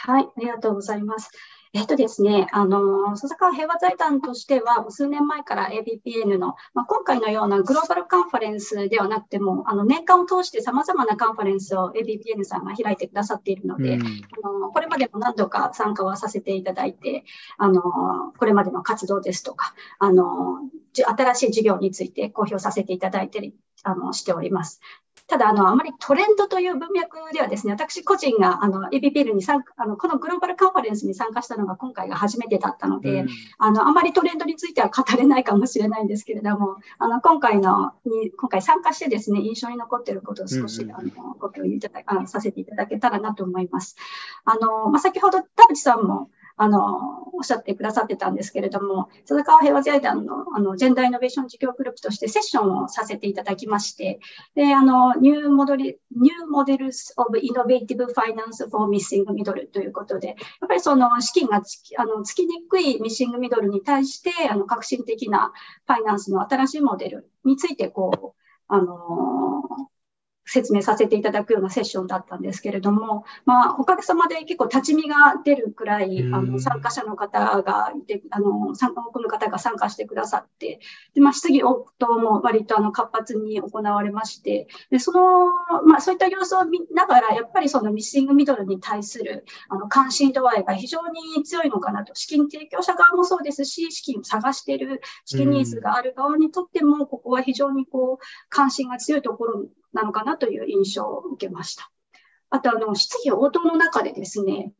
はい、ありがとうございます。えっとですね、あの、笹川平和財団としては、数年前から ABPN の、まあ、今回のようなグローバルカンファレンスではなくても、あの、年間を通して様々なカンファレンスを ABPN さんが開いてくださっているので、うん、あのこれまでも何度か参加はさせていただいて、あの、これまでの活動ですとか、あの、新しい事業について公表させていただいてあのしております。ただ、あの、あまりトレンドという文脈ではですね、私個人が、あの、ABPL に参加、あの、このグローバルカンファレンスに参加したのが今回が初めてだったので、うん、あの、あまりトレンドについては語れないかもしれないんですけれども、あの、今回の、に、今回参加してですね、印象に残っていることを少し、うん、あの、ご共有いただあさせていただけたらなと思います。あの、まあ、先ほど田淵さんも、あの、おっしゃってくださってたんですけれども、鈴川平和財団のあのジェンダーイノベーション事業グループとしてセッションをさせていただきまして、で、あの、 new model、new models of innovative finance for missing middle ということで、やっぱりその資金がつきあのつきにくいミッシングミドルに対して、あの、革新的なファイナンスの新しいモデルについて、こう、あの、説明させていただくようなセッションだったんですけれども、まあ、おかげさまで結構立ち見が出るくらい、あの参加者の方がいて、あの参加多くの方が参加してくださって、でまあ、質疑応答も割とあの活発に行われまして、でそのまあ、そういった様子を見ながら、やっぱりそのミッシングミドルに対するあの関心度合いが非常に強いのかなと、資金提供者側もそうですし、資金を探している資金ニーズがある側にとっても、ここは非常にこう関心が強いところなのかなという印象を受けました。あと、あの、質疑応答の中でですね、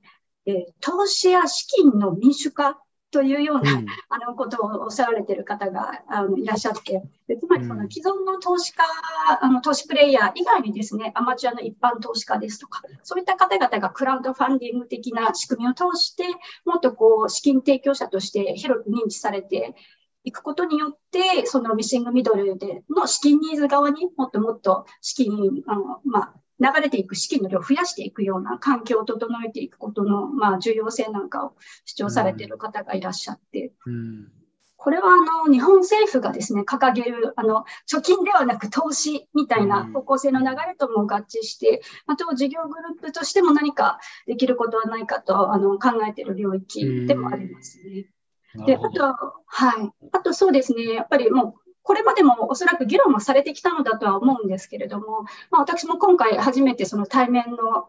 えー、投資や資金の民主化というような、うん、あのことをおっしゃられている方があのいらっしゃって、つまりその既存の投資家、あの投資プレイヤー以外にですね、アマチュアの一般投資家ですとか、そういった方々がクラウドファンディング的な仕組みを通して、もっとこう資金提供者として広く認知されて、いくことによって、そのミッシングミドルでの資金ニーズ側にもっともっと資金、あのまあ、流れていく資金の量を増やしていくような環境を整えていくことの、まあ、重要性なんかを主張されている方がいらっしゃって、うん、これはあの日本政府がですね、掲げるあの貯金ではなく投資みたいな方向性の流れとも合致して、あと事業グループとしても何かできることはないかとあの考えている領域でもありますね。で、あと、はい。あとそうですね、やっぱりもう、これまでもおそらく議論もされてきたのだとは思うんですけれども、まあ、私も今回初めてその対面の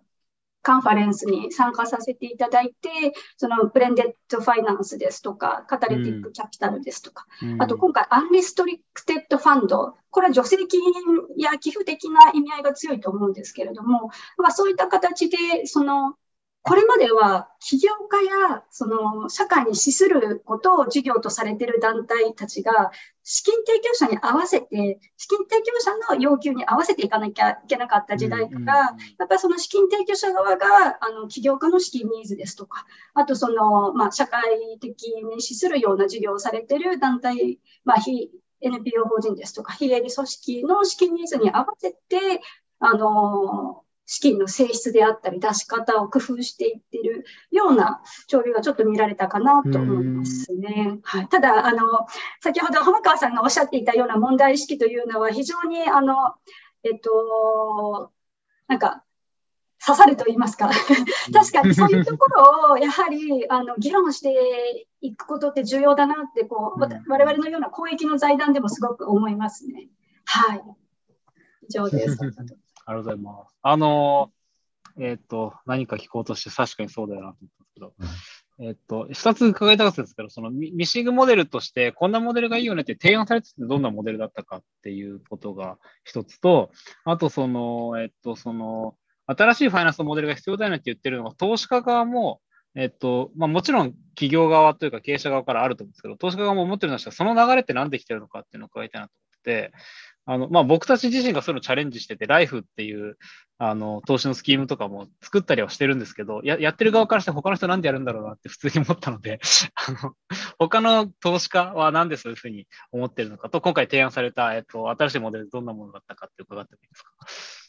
カンファレンスに参加させていただいて、そのブレンデッドファイナンスですとか、カタリティックキャピタルですとか、うん、あと今回、アンリストリクテッドファンド、これは助成金や寄付的な意味合いが強いと思うんですけれども、まあ、そういった形で、そのこれまでは起業家やその社会に資することを事業とされている団体たちが資金提供者に合わせて、資金提供者の要求に合わせていかなきゃいけなかった時代から、やっぱりその資金提供者側があの起業家の資金ニーズですとか、あとその、まあ、社会的に資するような事業をされている団体、まあ、非 NPO 法人ですとか、非営利組織の資金ニーズに合わせて、あの、資金の性質であったり出し方を工夫していっているような潮流がちょっと見られたかなと思いますね。はい、ただあの、先ほど浜川さんがおっしゃっていたような問題意識というのは非常にあの、えっと、なんか刺さると言いますか [LAUGHS] 確かにそういうところをやはりあの議論していくことって重要だなってこう、我々のような公益の財団でもすごく思いますね。はい。以上です。[LAUGHS] ありがとうございます。あの、えっ、ー、と、何か聞こうとして確かにそうだよなと思ったんですけど、えっ、と、二つ伺いたかったんですけど、そのミッシングモデルとして、こんなモデルがいいよねって提案されててどんなモデルだったかっていうことが一つと、あと、その、えっ、と、その、新しいファイナンスのモデルが必要だよねって言ってるのが、投資家側も、えっと、まあ、もちろん企業側というか経営者側からあると思うんですけど、投資家側も思ってるんですが、その流れって何できてるのかっていうのを伺いたいなと思ってて、あの、まあ、僕たち自身がそういうのチャレンジしてて、ライフっていう、あの、投資のスキームとかも作ったりはしてるんですけど、ややってる側からして他の人なんでやるんだろうなって普通に思ったので、[LAUGHS] あの、他の投資家は何でそういうふうに思ってるのかと、今回提案された、えっと、新しいモデルどんなものだったかって伺ってもいいですか？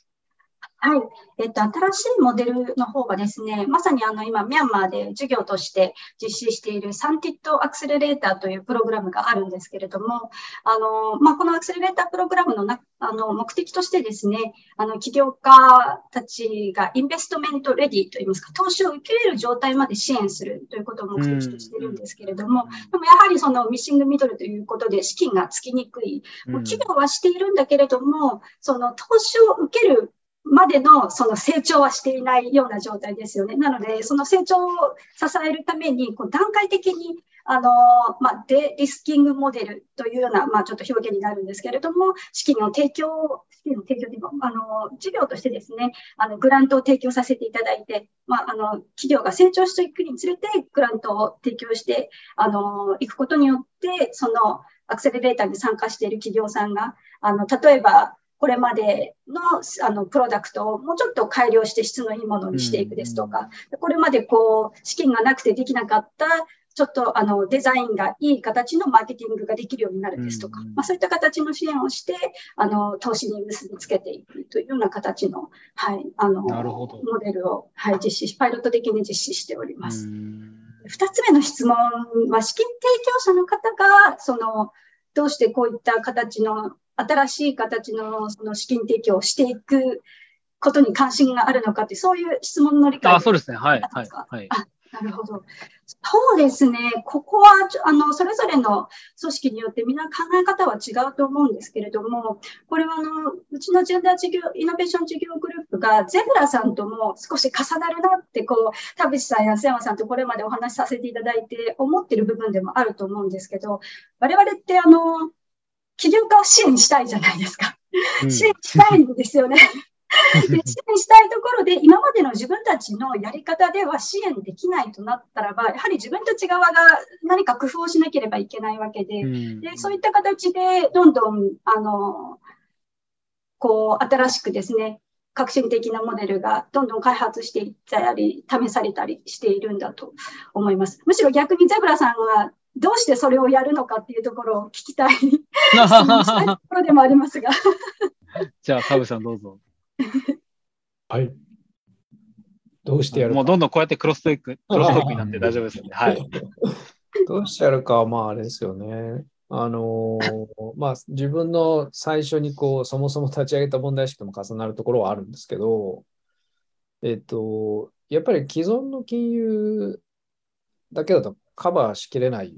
はい。えっと、新しいモデルの方がですね、まさにあの、今、ミャンマーで授業として実施しているサンティットアクセレレーターというプログラムがあるんですけれども、あの、まあ、このアクセレレータープログラムのな、あの、目的としてですね、あの、起業家たちがインベストメントレディといいますか、投資を受け入れる状態まで支援するということを目的としているんですけれども、でもやはりそのミッシングミドルということで資金がつきにくい、もう企業はしているんだけれども、その投資を受けるまでのその成長はしていないような状態ですよね。なので、その成長を支えるために、段階的に、あの、まあ、デリスキングモデルというような、まあ、ちょっと表現になるんですけれども、資金の提供、資金の提供でも、あの、事業としてですね、あの、グラントを提供させていただいて、まあ、あの、企業が成長していくにつれて、グラントを提供して、あの、いくことによって、その、アクセレレーターに参加している企業さんが、あの、例えば、これまでのあのプロダクトをもうちょっと改良して質のいいものにしていくですとか、これまでこう資金がなくてできなかったちょっとあのデザインがいい形のマーケティングができるようになるですとか、まあ、そういった形の支援をしてあの投資に結びつけていくというような形の,、はい、あのモデルを、はい、実施パイロット的に実施しております。2つ目の質問は資金提供者の方がそのどうしてこういった形の新しい形のその資金提供をしていくことに関心があるのかって、そういう質問の理解あ、そうですね。はい。はい。はい。なるほど。そうですね。ここは、あの、それぞれの組織によってみんな考え方は違うと思うんですけれども、これはあの、うちのジェンダー事業、イノベーション事業グループがゼブラさんとも少し重なるなって、こう、田淵さんや瀬山さんとこれまでお話しさせていただいて思ってる部分でもあると思うんですけど、我々ってあの、起業家を支援したいじゃないですか。支援したいんですよね。[LAUGHS] で支援したいところで、今までの自分たちのやり方では支援できないとなったらば、やはり自分たち側が何か工夫をしなければいけないわけで、でそういった形でどんどん、あの、こう、新しくですね、革新的なモデルがどんどん開発していったり、試されたりしているんだと思います。むしろ逆にゼブラさんはどうしてそれをやるのかっていうところを聞きたい、[LAUGHS] したいところでもありますが。じゃあ、カブさんどうぞ。はい。どうしてやるもうどんどんこうやってクロストーク、クロストークになって大丈夫ですよね。はい。どうしてやるかは、まああれですよね。あのー、まあ自分の最初にこう、そもそも立ち上げた問題意識とも重なるところはあるんですけど、えっと、やっぱり既存の金融だけだとカバーしきれない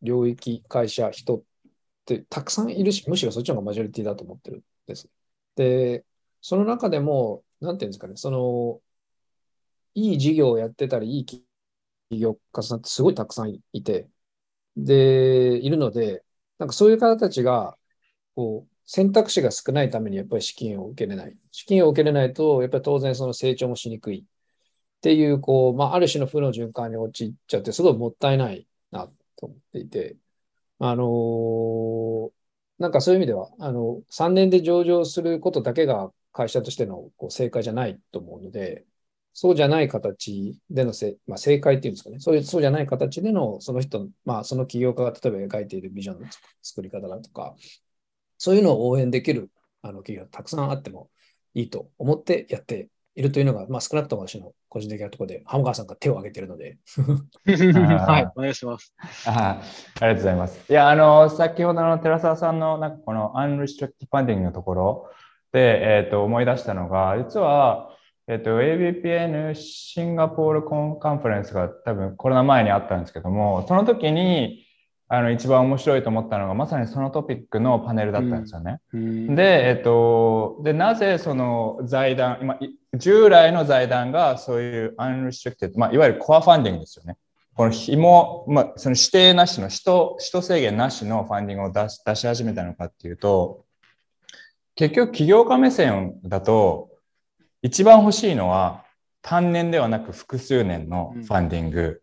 領域、会社、人ってたくさんいるし、むしろそっちの方がマジョリティだと思ってるんです。で、その中でも、なんていうんですかね、その、いい事業をやってたり、いい企業家さんってすごいたくさんいて、で、いるので、なんかそういう方たちが、こう、選択肢が少ないためにやっぱり資金を受けれない。資金を受けれないと、やっぱり当然その成長もしにくいっていう、こう、まあ、ある種の負の循環に陥っちゃって、すごいもったいないなと思っていて、あのー、なんかそういう意味では、あの、3年で上場することだけが会社としてのこう正解じゃないと思うので、そうじゃない形でのせ、まあ、正解っていうんですかね、そういう、そうじゃない形での、その人、まあ、その起業家が例えば描いているビジョンの作り方だとか、そういうのを応援できるあの企業がたくさんあってもいいと思ってやっているというのが、まあ、少なくとも私の個人的なところで、浜川さんが手を挙げているので。はい、お願いします。あありがとうございます。いや、あの、先ほどの寺澤さんの、なんかこの unrestricted funding のところで、えっ、ー、と、思い出したのが、実は、えっ、ー、と、ABPN シンガポールコンカンファレンスが多分コロナ前にあったんですけども、その時に、あの一番面白いと思ったのがまさにそのトピックのパネルだったんですよね。うん、で、えっと、で、なぜその財団、今、従来の財団がそういう unrestricted、まあ、いわゆるコアファンディングですよね。この紐、まあ、その指定なしの、人、人制限なしのファンディングを出し出し始めたのかっていうと、結局起業家目線だと、一番欲しいのは単年ではなく複数年のファンディング。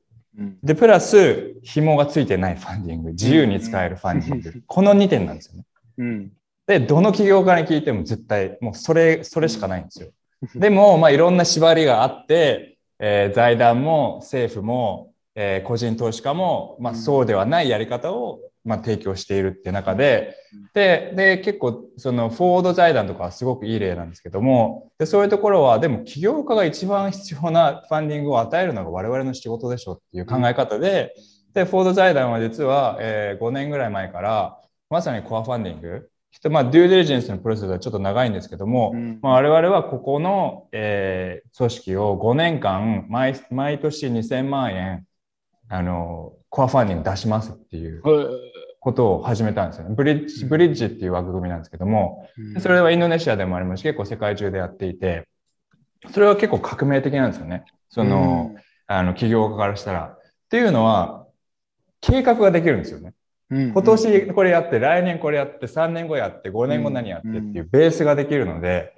で、プラス、紐がついてないファンディング、自由に使えるファンディング、[LAUGHS] この2点なんですよね。うん、で、どの起業家に聞いても絶対、もうそれ、それしかないんですよ。でも、まあ、いろんな縛りがあって、えー、財団も政府も、えー、個人投資家も、まあ、そうではないやり方をまあ、提供しているって中で、で、で、結構、その、フォード財団とかはすごくいい例なんですけども、で、そういうところは、でも、起業家が一番必要なファンディングを与えるのが我々の仕事でしょっていう考え方で、で、フォード財団は実は、えー、5年ぐらい前から、まさにコアファンディング、まあ、デューデリジェンスのプロセスはちょっと長いんですけども、うん、まあ、我々はここの、えー、組織を5年間毎、毎年2000万円、あの、コアファンディング出しますっていうことを始めたんですよね。ブリッジ、ブリッジっていう枠組みなんですけども、それはインドネシアでもありますし、結構世界中でやっていて、それは結構革命的なんですよね。その、あの、起業家からしたら。っていうのは、計画ができるんですよね。今年これやって、来年これやって、3年後やって、5年後何やってっていうベースができるので、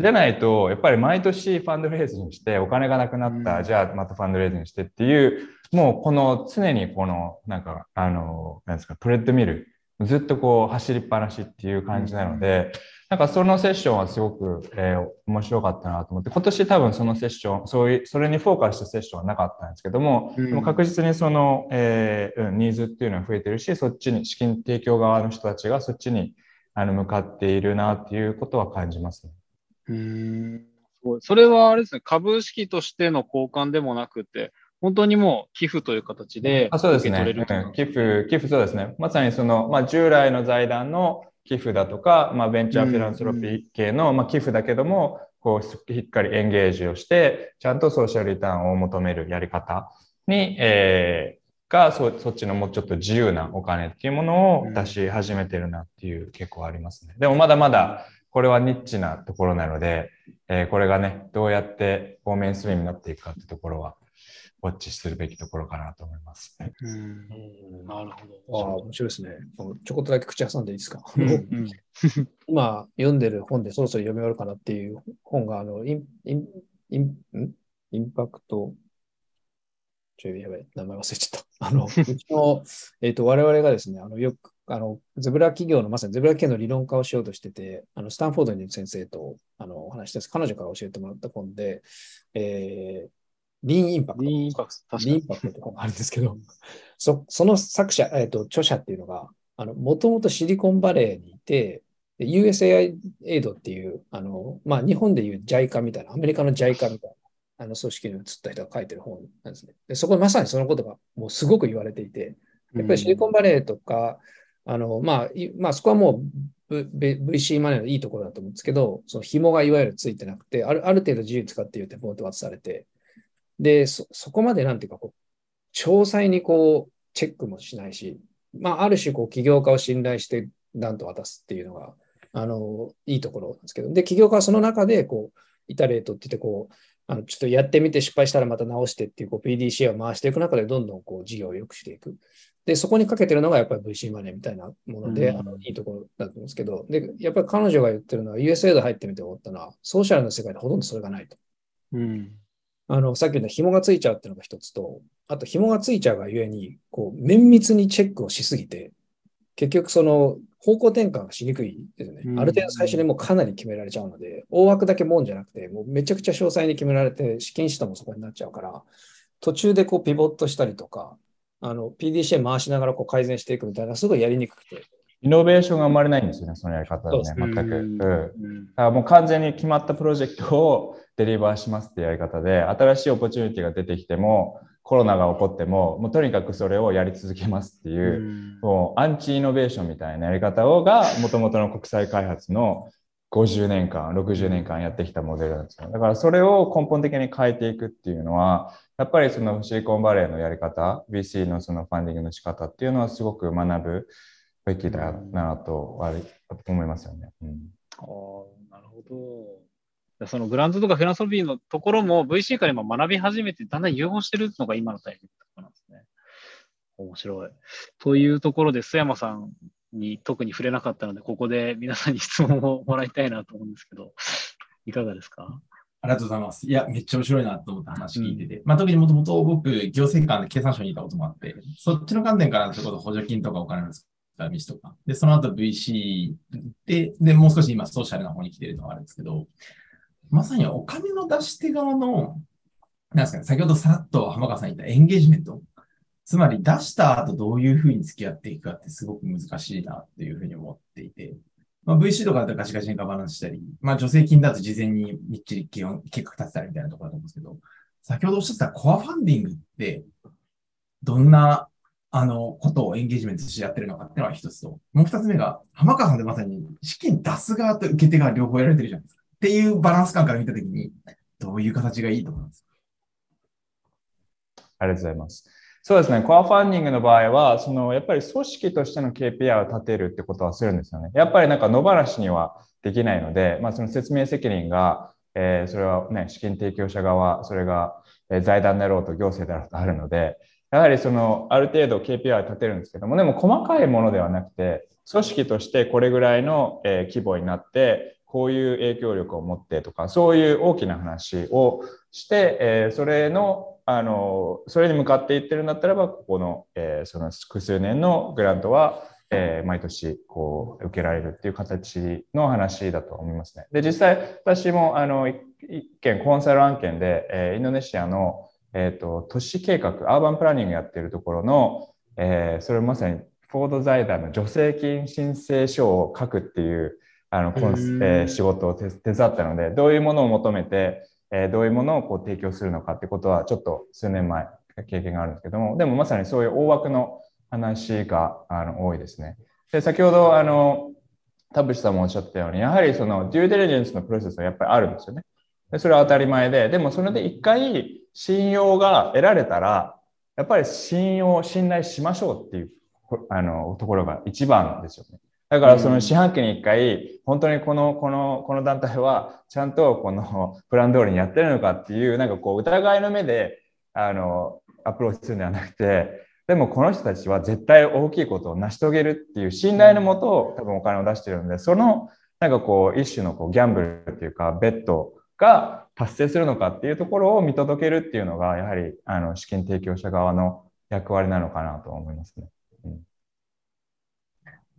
じゃないと、やっぱり毎年ファンドレイズにして、お金がなくなった、じゃあまたファンドレイズにしてっていうもうこの常にこのなんかあのなんですかトレッドミルずっとこう走りっぱなしっていう感じなので、なんかそのセッションはすごく、えー、面白かったなと思って、今年多分そのセッション、そういう、それにフォーカスしたセッションはなかったんですけども、うん、でも確実にその、えー、ニーズっていうのは増えてるし、そっちに、資金提供側の人たちがそっちにあの向かっているなっていうことは感じますね。うん。それはあれですね、株式としての交換でもなくて、本当にもう寄付という形であそうですね、寄付、寄付そうですね。まさにその、まあ、従来の財団の、寄付だとか、まあ、ベンチャーフィランソロピー系の、まあ、寄付だけども、こう、しっかりエンゲージをして、ちゃんとソーシャルリターンを求めるやり方に、えー、がそ、そっちのもうちょっと自由なお金っていうものを出し始めてるなっていう結構ありますね。でもまだまだこれはニッチなところなので、えー、これがね、どうやってフォーメンスリーになっていくかってところは、ウォッチするべきところかなと思います。うん、なるほど。ああ、面白いですね。ちょこっとだけ口挟んでいいですか？うんうん、[LAUGHS] 今読んでる本でそろそろ読み終わるかなっていう本が、あの、イン、イン、イン、インパクト、ちょいやばい、名前忘れちゃった。[LAUGHS] あの、うちの、えっ、ー、と、我々がですね、あの、よく、あの、ゼブラ企業のまさにゼブラ企業の理論化をしようとしてて、あの、スタンフォードにいる先生と、あの、お話して彼女から教えてもらった本で、えー、リーンインパクト。リーンインパクト。リーンインパクトって本があるんですけど、そその作者、えっ、ー、と、著者っていうのが、あの、もともとシリコンバレーにいて、USAID っていう、あの、まあ、日本でいう JICA みたいな、アメリカの JICA みたいな、あの、組織に移った人が書いてる本なんですね。で、そこまさにそのことがもうすごく言われていて、やっぱりシリコンバレーとか、あの、まあ、まあ、そこはもう VC マネーのいいところだと思うんですけど、その紐がいわゆるついてなくて、あるある程度自由に使っていう手ポート渡されて、で、そ、そこまでなんていうか、こう、詳細にこう、チェックもしないし、まあ、ある種、こう、起業家を信頼して、なんと渡すっていうのが、あの、いいところなんですけど、で、起業家はその中で、こう、イタレートって言って、こう、あのちょっとやってみて失敗したらまた直してっていうこう PDCA を回していく中でどんどんこう事業を良くしていく。で、そこにかけてるのがやっぱり VC マネーみたいなもので、うん、あのいいところだと思うんですけど、で、やっぱり彼女が言ってるのは USAID 入ってみて思ったのは、ソーシャルの世界でほとんどそれがないと。うん、あの、さっき言った紐がついちゃうっていうのが一つと、あと紐がついちゃうがゆえに、こう、綿密にチェックをしすぎて、結局その方向転換がしにくいですね。ある程度最初にもうかなり決められちゃうので、大枠だけもんじゃなくて、もうめちゃくちゃ詳細に決められて、資金使途もそこになっちゃうから、途中でこうピボットしたりとか、あの、PDCA 回しながらこう改善していくみたいな、すごいやりにくくて。イノベーションが生まれないんですよね、そのやり方でね、全く。うん。だからもう完全に決まったプロジェクトを deliver しますってやり方で、新しい opportunity が出てきても、コロナが起こっても、もうとにかくそれをやり続けますっていう、うもう anti-innovation みたいなやり方をが、もともとの国際開発の50年間、60年間やってきたモデルなんですよ。だからそれを根本的に変えていくっていうのは、やっぱりそのシリコンバレーのやり方、VC のそのファンディングの仕方っていうのはすごく学ぶべきだなと思いますよね。うん、ああ、なるほど。そのグラントとかフランソビーのところも VC から今学び始めてだんだん融合してるのが今のタイミングなんですね。面白い。というところで、須山さんに特に触れなかったので、ここで皆さんに質問をもらいたいなと思うんですけど、いかがですか？ありがとうございます。いや、めっちゃ面白いなと思った話聞いてて、うん、まあ、特にもともと僕、行政官で経産省にいたこともあって、そっちの観点からそこ補助金とかお金の使った道とか、で、その後 VC で、で、もう少し今ソーシャルな方に来てるのがあるんですけど、まさにお金の出し手側の、なんですかね、先ほどさらっと浜川さん言ったエンゲージメント。つまり出した後どういうふうに付き合っていくかってすごく難しいなっていうふうに思っていて、まあ、VC とかだとガチガチにガバナンスしたり、まあ助成金だと事前にみっちり計画立てたりみたいなところだと思うんですけど、先ほどおっしゃったコアファンディングって、どんな、あの、ことをエンゲージメントしてやってるのかっていうのは一つと、もう二つ目が、浜川さんでまさに資金出す側と受け手側両方やられてるじゃないですか。っていうバランス感から見たときに、どういう形がいいと思います？かありがとうございます。そうですね。コアファンディングの場合は、そのやっぱり組織としての KPI を立てるってことはするんですよね。やっぱりなんか野放しにはできないので、まあ、その説明責任が、えー、それはね、資金提供者側、それが財団だろうと行政だろうとあるので、やはりそのある程度 KPI を立てるんですけども、でも細かいものではなくて、組織としてこれぐらいの、え規模になって、こういう影響力を持ってとか、そういう大きな話をして、えー、それのあのそれに向かっていってるんだったらばここの,、えー、その複数年のグラントは、えー、毎年こう受けられるっていう形の話だと思いますね。で実際私もあの一件コンサル案件で、え、インドネシアの、えーと、都市計画アーバンプランニングやってるところの、え、それまさにフォード財団の助成金申請書を書くっていうあのコンス、えー、仕事を手伝ったのでどういうものを求めてえどういうものをこう提供するのかってことはちょっと数年前経験があるんですけどもでもまさにそういう大枠の話があの多いですね。で先ほどあの田淵さんもおっしゃったように、やはりそのデューデリジェンスのプロセスはやっぱりあるんですよね。でそれは当たり前で、でもそれで一回信用が得られたら、やっぱり信用、信頼しましょうっていうあのところが一番ですよね。だからその四半期に一回、本当にこの、この、この団体はちゃんとこのプラン通りにやってるのかっていう、なんかこう疑いの目で、あの、アプローチするんではなくて、でもこの人たちは絶対大きいことを成し遂げるっていう信頼のもと多分お金を出してるんで、そのなんかこう一種のこうギャンブルっていうかベッドが達成するのかっていうところを見届けるっていうのがやはりあの資金提供者側の役割なのかなと思いますね。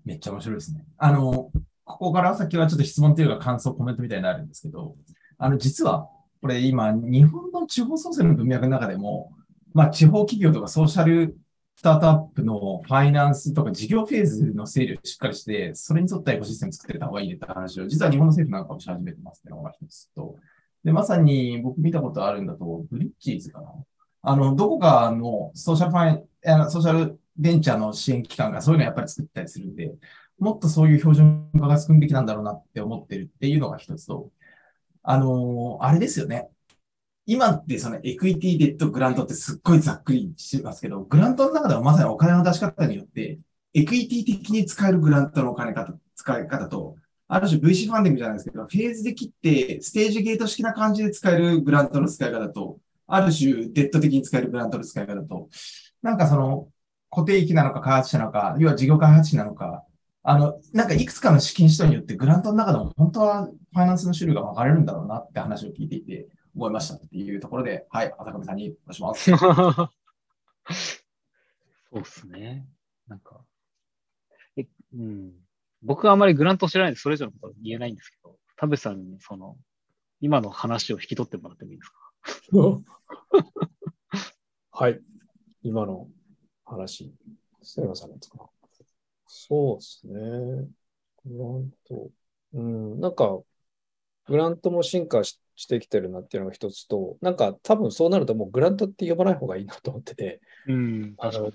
めっちゃ面白いですね。あの、ここから先はちょっと質問というか感想、コメントみたいになるんですけど、あの、実は、これ今、日本の地方創生の文脈の中でも、まあ、地方企業とかソーシャルスタートアップのファイナンスとか事業フェーズの整理をしっかりして、それに沿ったエコシステム作ってた方がいいねって話を、実は日本の政府なんかもし始めてますっていうのが一つと、で、まさに僕見たことあるんだと、ブリッジーズかな。あの、どこかのソーシャルファイ、ソーシャルベンチャーの支援機関がそういうのやっぱり作ったりするんで、もっとそういう標準化が進むべきなんだろうなって思ってるっていうのが一つと、あのー、あれですよね。今ってそのエクイティデットグラントってすっごいざっくりしてますけど、グラントの中ではまさにお金の出し方によって、エクイティ的に使えるグラントのお金方、使い方と、ある種 VC ファンディングじゃないですけど、フェーズで切ってステージゲート式な感じで使えるグラントの使い方と、ある種デット的に使えるグラントの使い方と、なんかその固定域なのか開発者なのか、要は事業開発者なのか、あの、なんかいくつかの資金使途によってグラントの中でも本当はファイナンスの種類が分かれるんだろうなって話を聞いていて、思いましたっていうところで、はい、浅上さんにお願いします。[LAUGHS] そうですね。なんか、え、うん。僕はあまりグラント知らないんで、それ以上のことは言えないんですけど、田部さんにその、今の話を引き取ってもらってもいいですか？[LAUGHS] はい。今の話、瀬山さんですかそうですね。グラント。うん、なんか、グラントも進化ししてきてるなっていうのが一つと、なんか多分そうなるともうグラントって呼ばない方がいいなと思ってて、うん、あの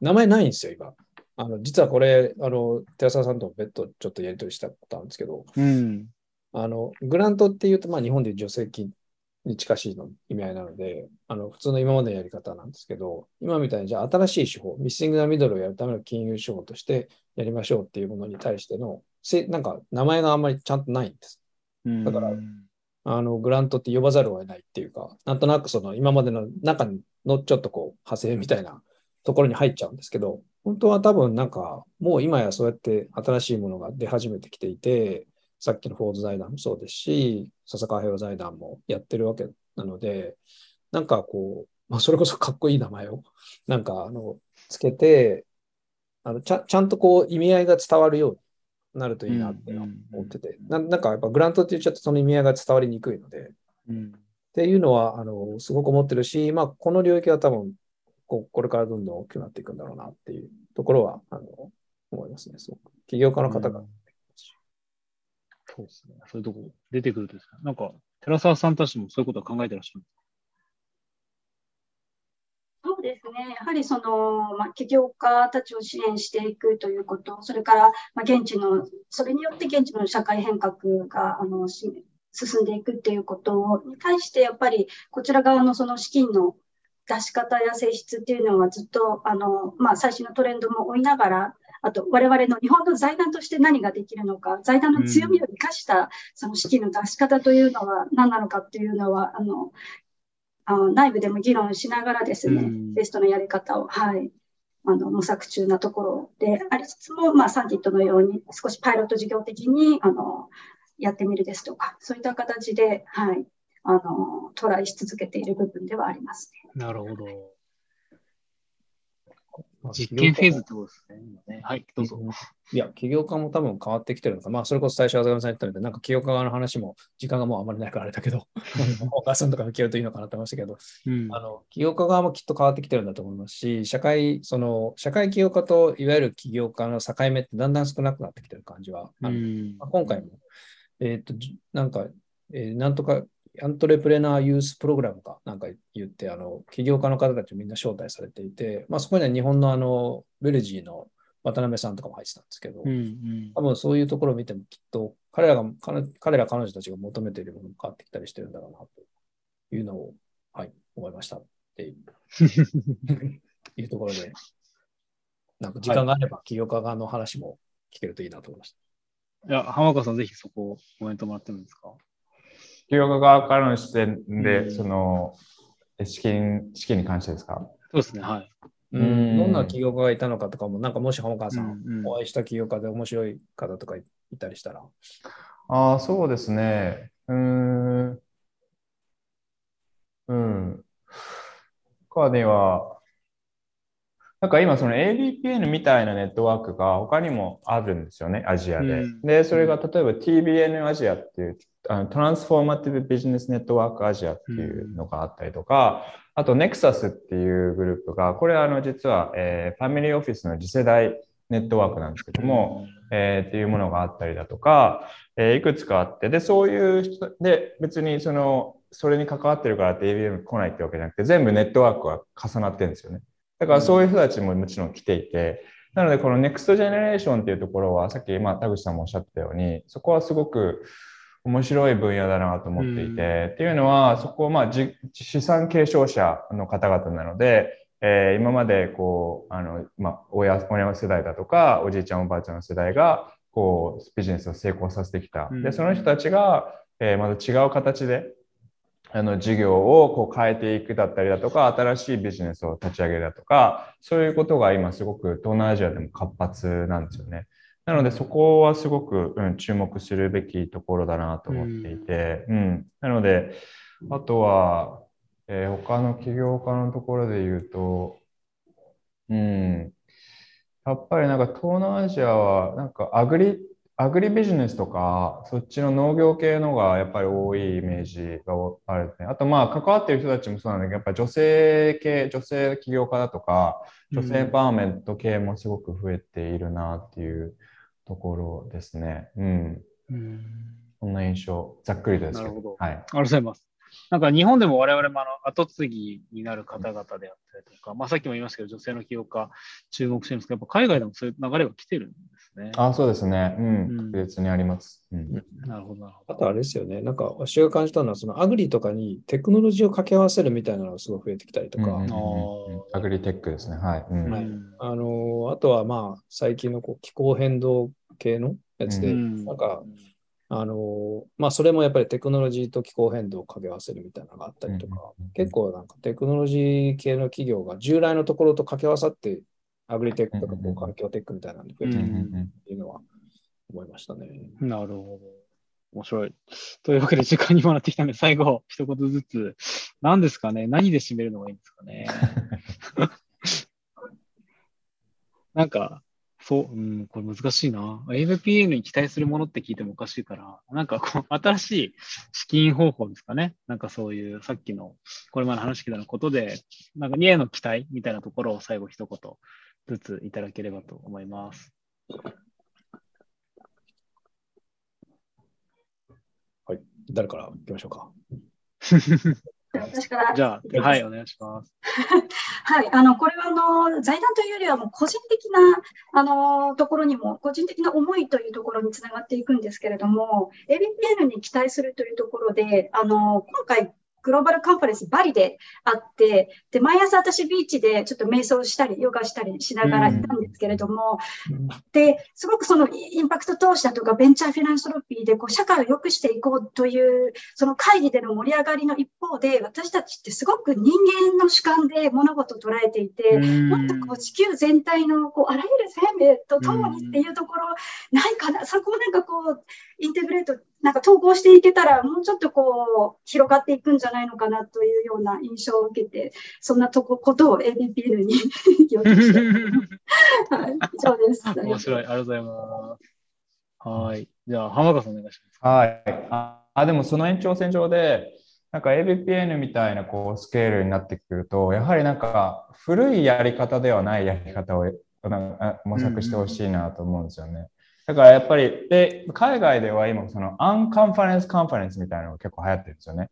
名前ないんですよ、今。あの実はこれ、あの寺澤さんとも別途ちょっとやり取りしたことあるんですけど、うん、あのグラントっていうと、まあ、日本で助成金に近しいの意味合いなので、あの普通の今までのやり方なんですけど、今みたいにじゃあ新しい手法、ミッシングなミドルをやるための金融手法としてやりましょうっていうものに対しての、せなんか名前があんまりちゃんとないんです。だから、あの、グラントって呼ばざるを得ないっていうか、なんとなくその今までの中のちょっとこう派生みたいなところに入っちゃうんですけど、本当は多分なんか、もう今やそうやって新しいものが出始めてきていて、さっきのフォーズ財団もそうですし、笹川平和財団もやってるわけなので、なんかこう、まあ、それこそかっこいい名前を、なんかあの、つけて、あのちゃちゃんとこう意味合いが伝わるようになるといいなって思ってて、ななんかやっぱグラントって言っちゃうとその意味合いが伝わりにくいので、うん、っていうのはあのすごく思ってるし、まあ、この領域は多分ここれからどんどん大きくなっていくんだろうなっていうところはあの思いますね。すごく。起業家の方が、うん、そうですね。そういうとこ出てくるとですね。なんか、寺澤さんたちもそういうことは考えてらっしゃるそうですね。やはりその、まあ、起業家たちを支援していくということ、それから、まあ、現地の、それによって現地の社会変革が、あの、進んでいくっていうことに対して、やっぱりこちら側のその資金の出し方や性質っていうのはずっと、あの、まあ、最新のトレンドも追いながら、あと、我々の日本の財団として何ができるのか、財団の強みを生かした、その資金の出し方というのは何なのかっていうのは、あの、あ内部でも議論しながらですね、ベストのやり方を、はい、あの模索中なところでありつつも、まあ、サーキットのように少しパイロット事業的にあのやってみるですとか、そういった形で、はい、あのトライし続けている部分ではありますね。なるほど。実験フェーズってことですね。はい、どうぞ。いや、起業家も多分変わってきてるのか、まあ、それこそ最初、浅上さん言ったので、なんか起業家側の話も、時間がもうあまりないからあれだけど、お母さんとか聞けるといいのかなと思いましたけど、うん、あの起業家側もきっと変わってきてるんだと思いますし、社会、その、社会起業家といわゆる起業家の境目ってだんだん少なくなってきてる感じは、うん、まあ、今回も、えっ、ー、と、なんか、えー、なんとかアントレプレナーユースプログラムかなんか言って、あの、起業家の方たちみんな招待されていて、まあそこには日本のあの、ベルジーの渡辺さんとかも入ってたんですけど、うんうん。多分そういうところを見てもきっと彼らが、彼彼ら彼女たちが求めているものも変わってきたりしてるんだろうなというのを、はい、思いましたっていう。[LAUGHS] いうところで、なんか時間があれば起業家側の話も聞けるといいなと思いました。い。や、浜川さん、ぜひそこコメントもらってもいいですか？企業家側からの視点で、うんその、え資金、資金に関してですか？そうですね、はい。どんな起業家がいたのかとかも、なんかもし浜川さん、うんうんお会いした起業家で面白い方とかいいたりしたら。ああ、そうですね。うーん。うん。他には、なんか今その ABPN みたいなネットワークが他にもあるんですよね、アジアで。うんで、それが例えば TBN アジアっていう、あのトランスフォーマティブビジネスネットワークアジアっていうのがあったりとか、あと Nexus っていうグループが、これはあの実は、えーファミリーオフィスの次世代ネットワークなんですけども、えーっていうものがあったりだとか、えーいくつかあって、で、そういう人で、別にその、それに関わってるからって ABM 来ないってわけじゃなくて、全部ネットワークが重なってるんですよね。だからそういう人たちももちろん来ていて、なのでこの NEXT Generation っていうところは、さっき、まあ、田口さんもおっしゃったように、そこはすごく面白い分野だなと思っていて、っていうのは、そこはまあじ資産継承者の方々なので、えー今までこう、あの、まあ、親、親世代だとか、おじいちゃんおばあちゃんの世代が、こう、ビジネスを成功させてきた。うんで、その人たちが、えーまた違う形で、あの事業をこう変えていくだったりだとか、新しいビジネスを立ち上げるだとか、そういうことが今すごく東南アジアでも活発なんですよね。なのでそこはすごく、うん、注目するべきところだなと思っていて、うん、なので、あとは、えー他の起業家のところで言うと、うん、やっぱりなんか東南アジアはなんかアグリ、アグリビジネスとか、そっちの農業系のがやっぱり多いイメージがあるね。あとまあ関わってる人たちもそうなんだけど、やっぱ女性系、女性起業家だとか、女性エンパワーメント系もすごく増えているなっていうところですね。うん。うんそんな印象、ざっくりとですけなるほどはい。ありがとうございます。なんか日本でも我々もあの後継ぎになる方々であったりとか、まあさっきも言いましたけど、女性の起業家注目してるんですけど、やっぱ海外でもそういう流れが来てるんですね。あ、そうですね。ううんん。確実にあります。うん。なるほど。あとあれですよね、なんか私が感じたのは、そのアグリとかにテクノロジーを掛け合わせるみたいなのがすごい増えてきたりとか、アグリテックですね。はい。うんはいうんあのあとはまあ最近のこう気候変動系のやつで、うんなんか、あのまあそれもやっぱりテクノロジーと気候変動を掛け合わせるみたいなのがあったりとか、うん結構なんかテクノロジー系の企業が従来のところと掛け合わさって、アグリテックとかこう環境テックみたいなので増えてうんるっていうのは思いましたね。なるほど。面白い。というわけで時間にもなってきたので、最後、一言ずつ、何ですかね？何で締めるのがいいんですかね？[LAUGHS] なんか、そう、うん、これ難しいな。AVPN に期待するものって聞いてもおかしいから、なんかこう、新しい資金方法ですかね？なんかそういう、さっきの、これまでの話聞いたのことで、なんか、にへの期待みたいなところを最後一言ずついただければと思います。誰から行きましょうか？[LAUGHS] 私から？じゃあ、はい、お願いします。[LAUGHS] はい、あのこれはあの財団というよりはもう個人的なあのところにも個人的な思いというところにつながっていくんですけれども ABPN に期待するというところであの今回グローバルカンファレンスバリであってで毎朝私ビーチでちょっと瞑想したりヨガしたりしながらいたんですけれども、ですごくそのインパクト投資だとかベンチャーフィランソロピーでこう社会を良くしていこうというその会議での盛り上がりの一方で私たちってすごく人間の主観で物事を捉えていて、もっとこう地球全体のこうあらゆる生命と共にっていうところないかな、そこをなんかこうインテグレートなんか統合していけたらもうちょっとこう広がっていくんじゃないのかなというような印象を受けてそんなとこことを ABPL に予定して、はい、以上です。面白い。ありがとうございます。はい。じゃあ、浜川さんお願いします。はい。あ、あでもその延長線上で、なんか ABPN みたいなこうスケールになってくると、やはりなんか古いやり方ではないやり方をなんか模索してほしいなと思うんですよね。だからやっぱり、で、海外では今そのアンカンファレンスカンファレンスみたいなのが結構流行ってるんですよね。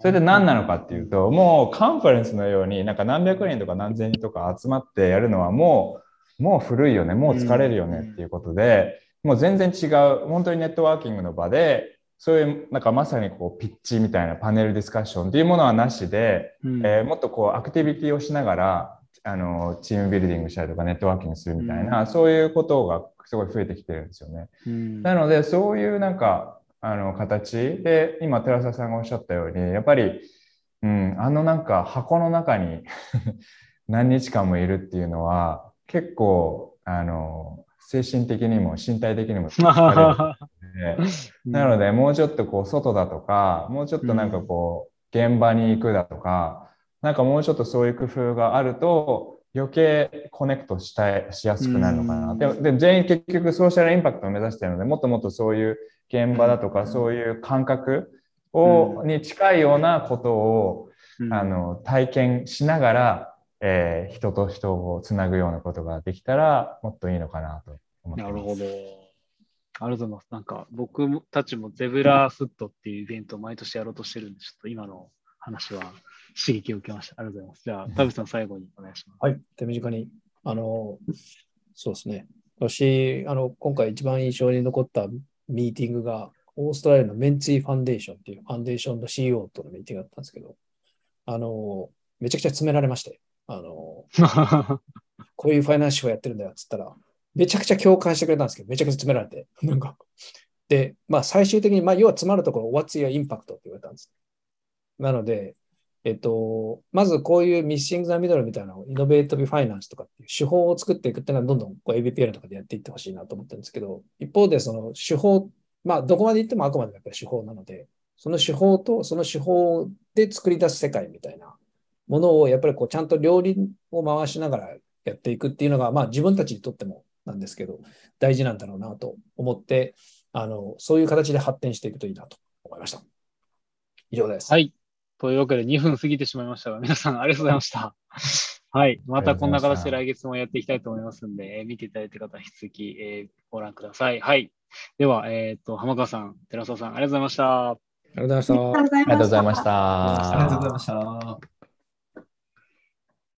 それで何なのかっていうと、もうカンファレンスのようになんか何百人とか何千人とか集まってやるのはもう、もう古いよね、もう疲れるよねっていうことで、もう全然違う、本当にネットワーキングの場で、そういう、なんかまさにこう、ピッチみたいなパネルディスカッションっていうものはなしで、うん。えーもっとこう、アクティビティをしながら、あの、チームビルディングしたりとか、ネットワーキングするみたいな、うん。そういうことがすごい増えてきてるんですよね。うんなので、そういうなんか、あの、形で、今、寺澤さんがおっしゃったように、やっぱり、うん、あのなんか箱の中に [LAUGHS] 何日間もいるっていうのは、結構、あの、精神的にも身体的にも疲れるので、[LAUGHS] なので、もうちょっとこう、外だとか、もうちょっとなんかこう、現場に行くだとか、なんかもうちょっとそういう工夫があると、余計コネクトしたいしやすくなるのかな。うんでで全員結局ソーシャルインパクトを目指しているので、もっともっとそういう現場だとか、そういう感覚を、に近いようなことを、うんあの体験しながら、えー人と人をつなぐようなことができたら、もっといいのかなと思ってます。なるほど。ありがとうございます。なんか僕たちもゼブラフットっていうイベントを毎年やろうとしてるんで、ちょっと今の話は刺激を受けました。ありがとうございます。じゃあ、田口さん最後にお願いします。はい、手短に。あの、そうですね。私、あの、今回一番印象に残ったミーティングが、オーストラリアのメンツィファンデーションっていうファンデーションの CEO とのミーティングだったんですけど、あの、めちゃくちゃ詰められまして、あの、[LAUGHS] こういうファイナンシャルをやってるんだよっつったら、めちゃくちゃ共感してくれたんですけど、めちゃくちゃ詰められて、なんか。で、まあ最終的に、まあ要は詰まるところ、What's your impact? って言われたんです。なので、えっと、まずこういうミッシング・ザ・ミドルみたいなイノベートビファイナンスとかっていう手法を作っていくっていうのはどんどんこう ABPL とかでやっていってほしいなと思ってるんですけど、一方でその手法、まあどこまで行ってもあくまでやっぱり手法なので、その手法とその手法で作り出す世界みたいなものをやっぱりこうちゃんと両輪を回しながらやっていくっていうのが、まあ自分たちにとってもなんですけど、大事なんだろうなと思って、あの、そういう形で発展していくといいなと思いました。以上です。はい。というわけで2分過ぎてしまいましたが、皆さんありがとうございました。[LAUGHS] はい。またこんな形で来月もやっていきたいと思いますんで、えー見ていただいている方は引き続き、えーご覧ください。はい。では、えっ、と、浜川さん、寺澤さん、ありがとうございました。ありがとうございました。ありがとうございまし。た。ありがとうございました。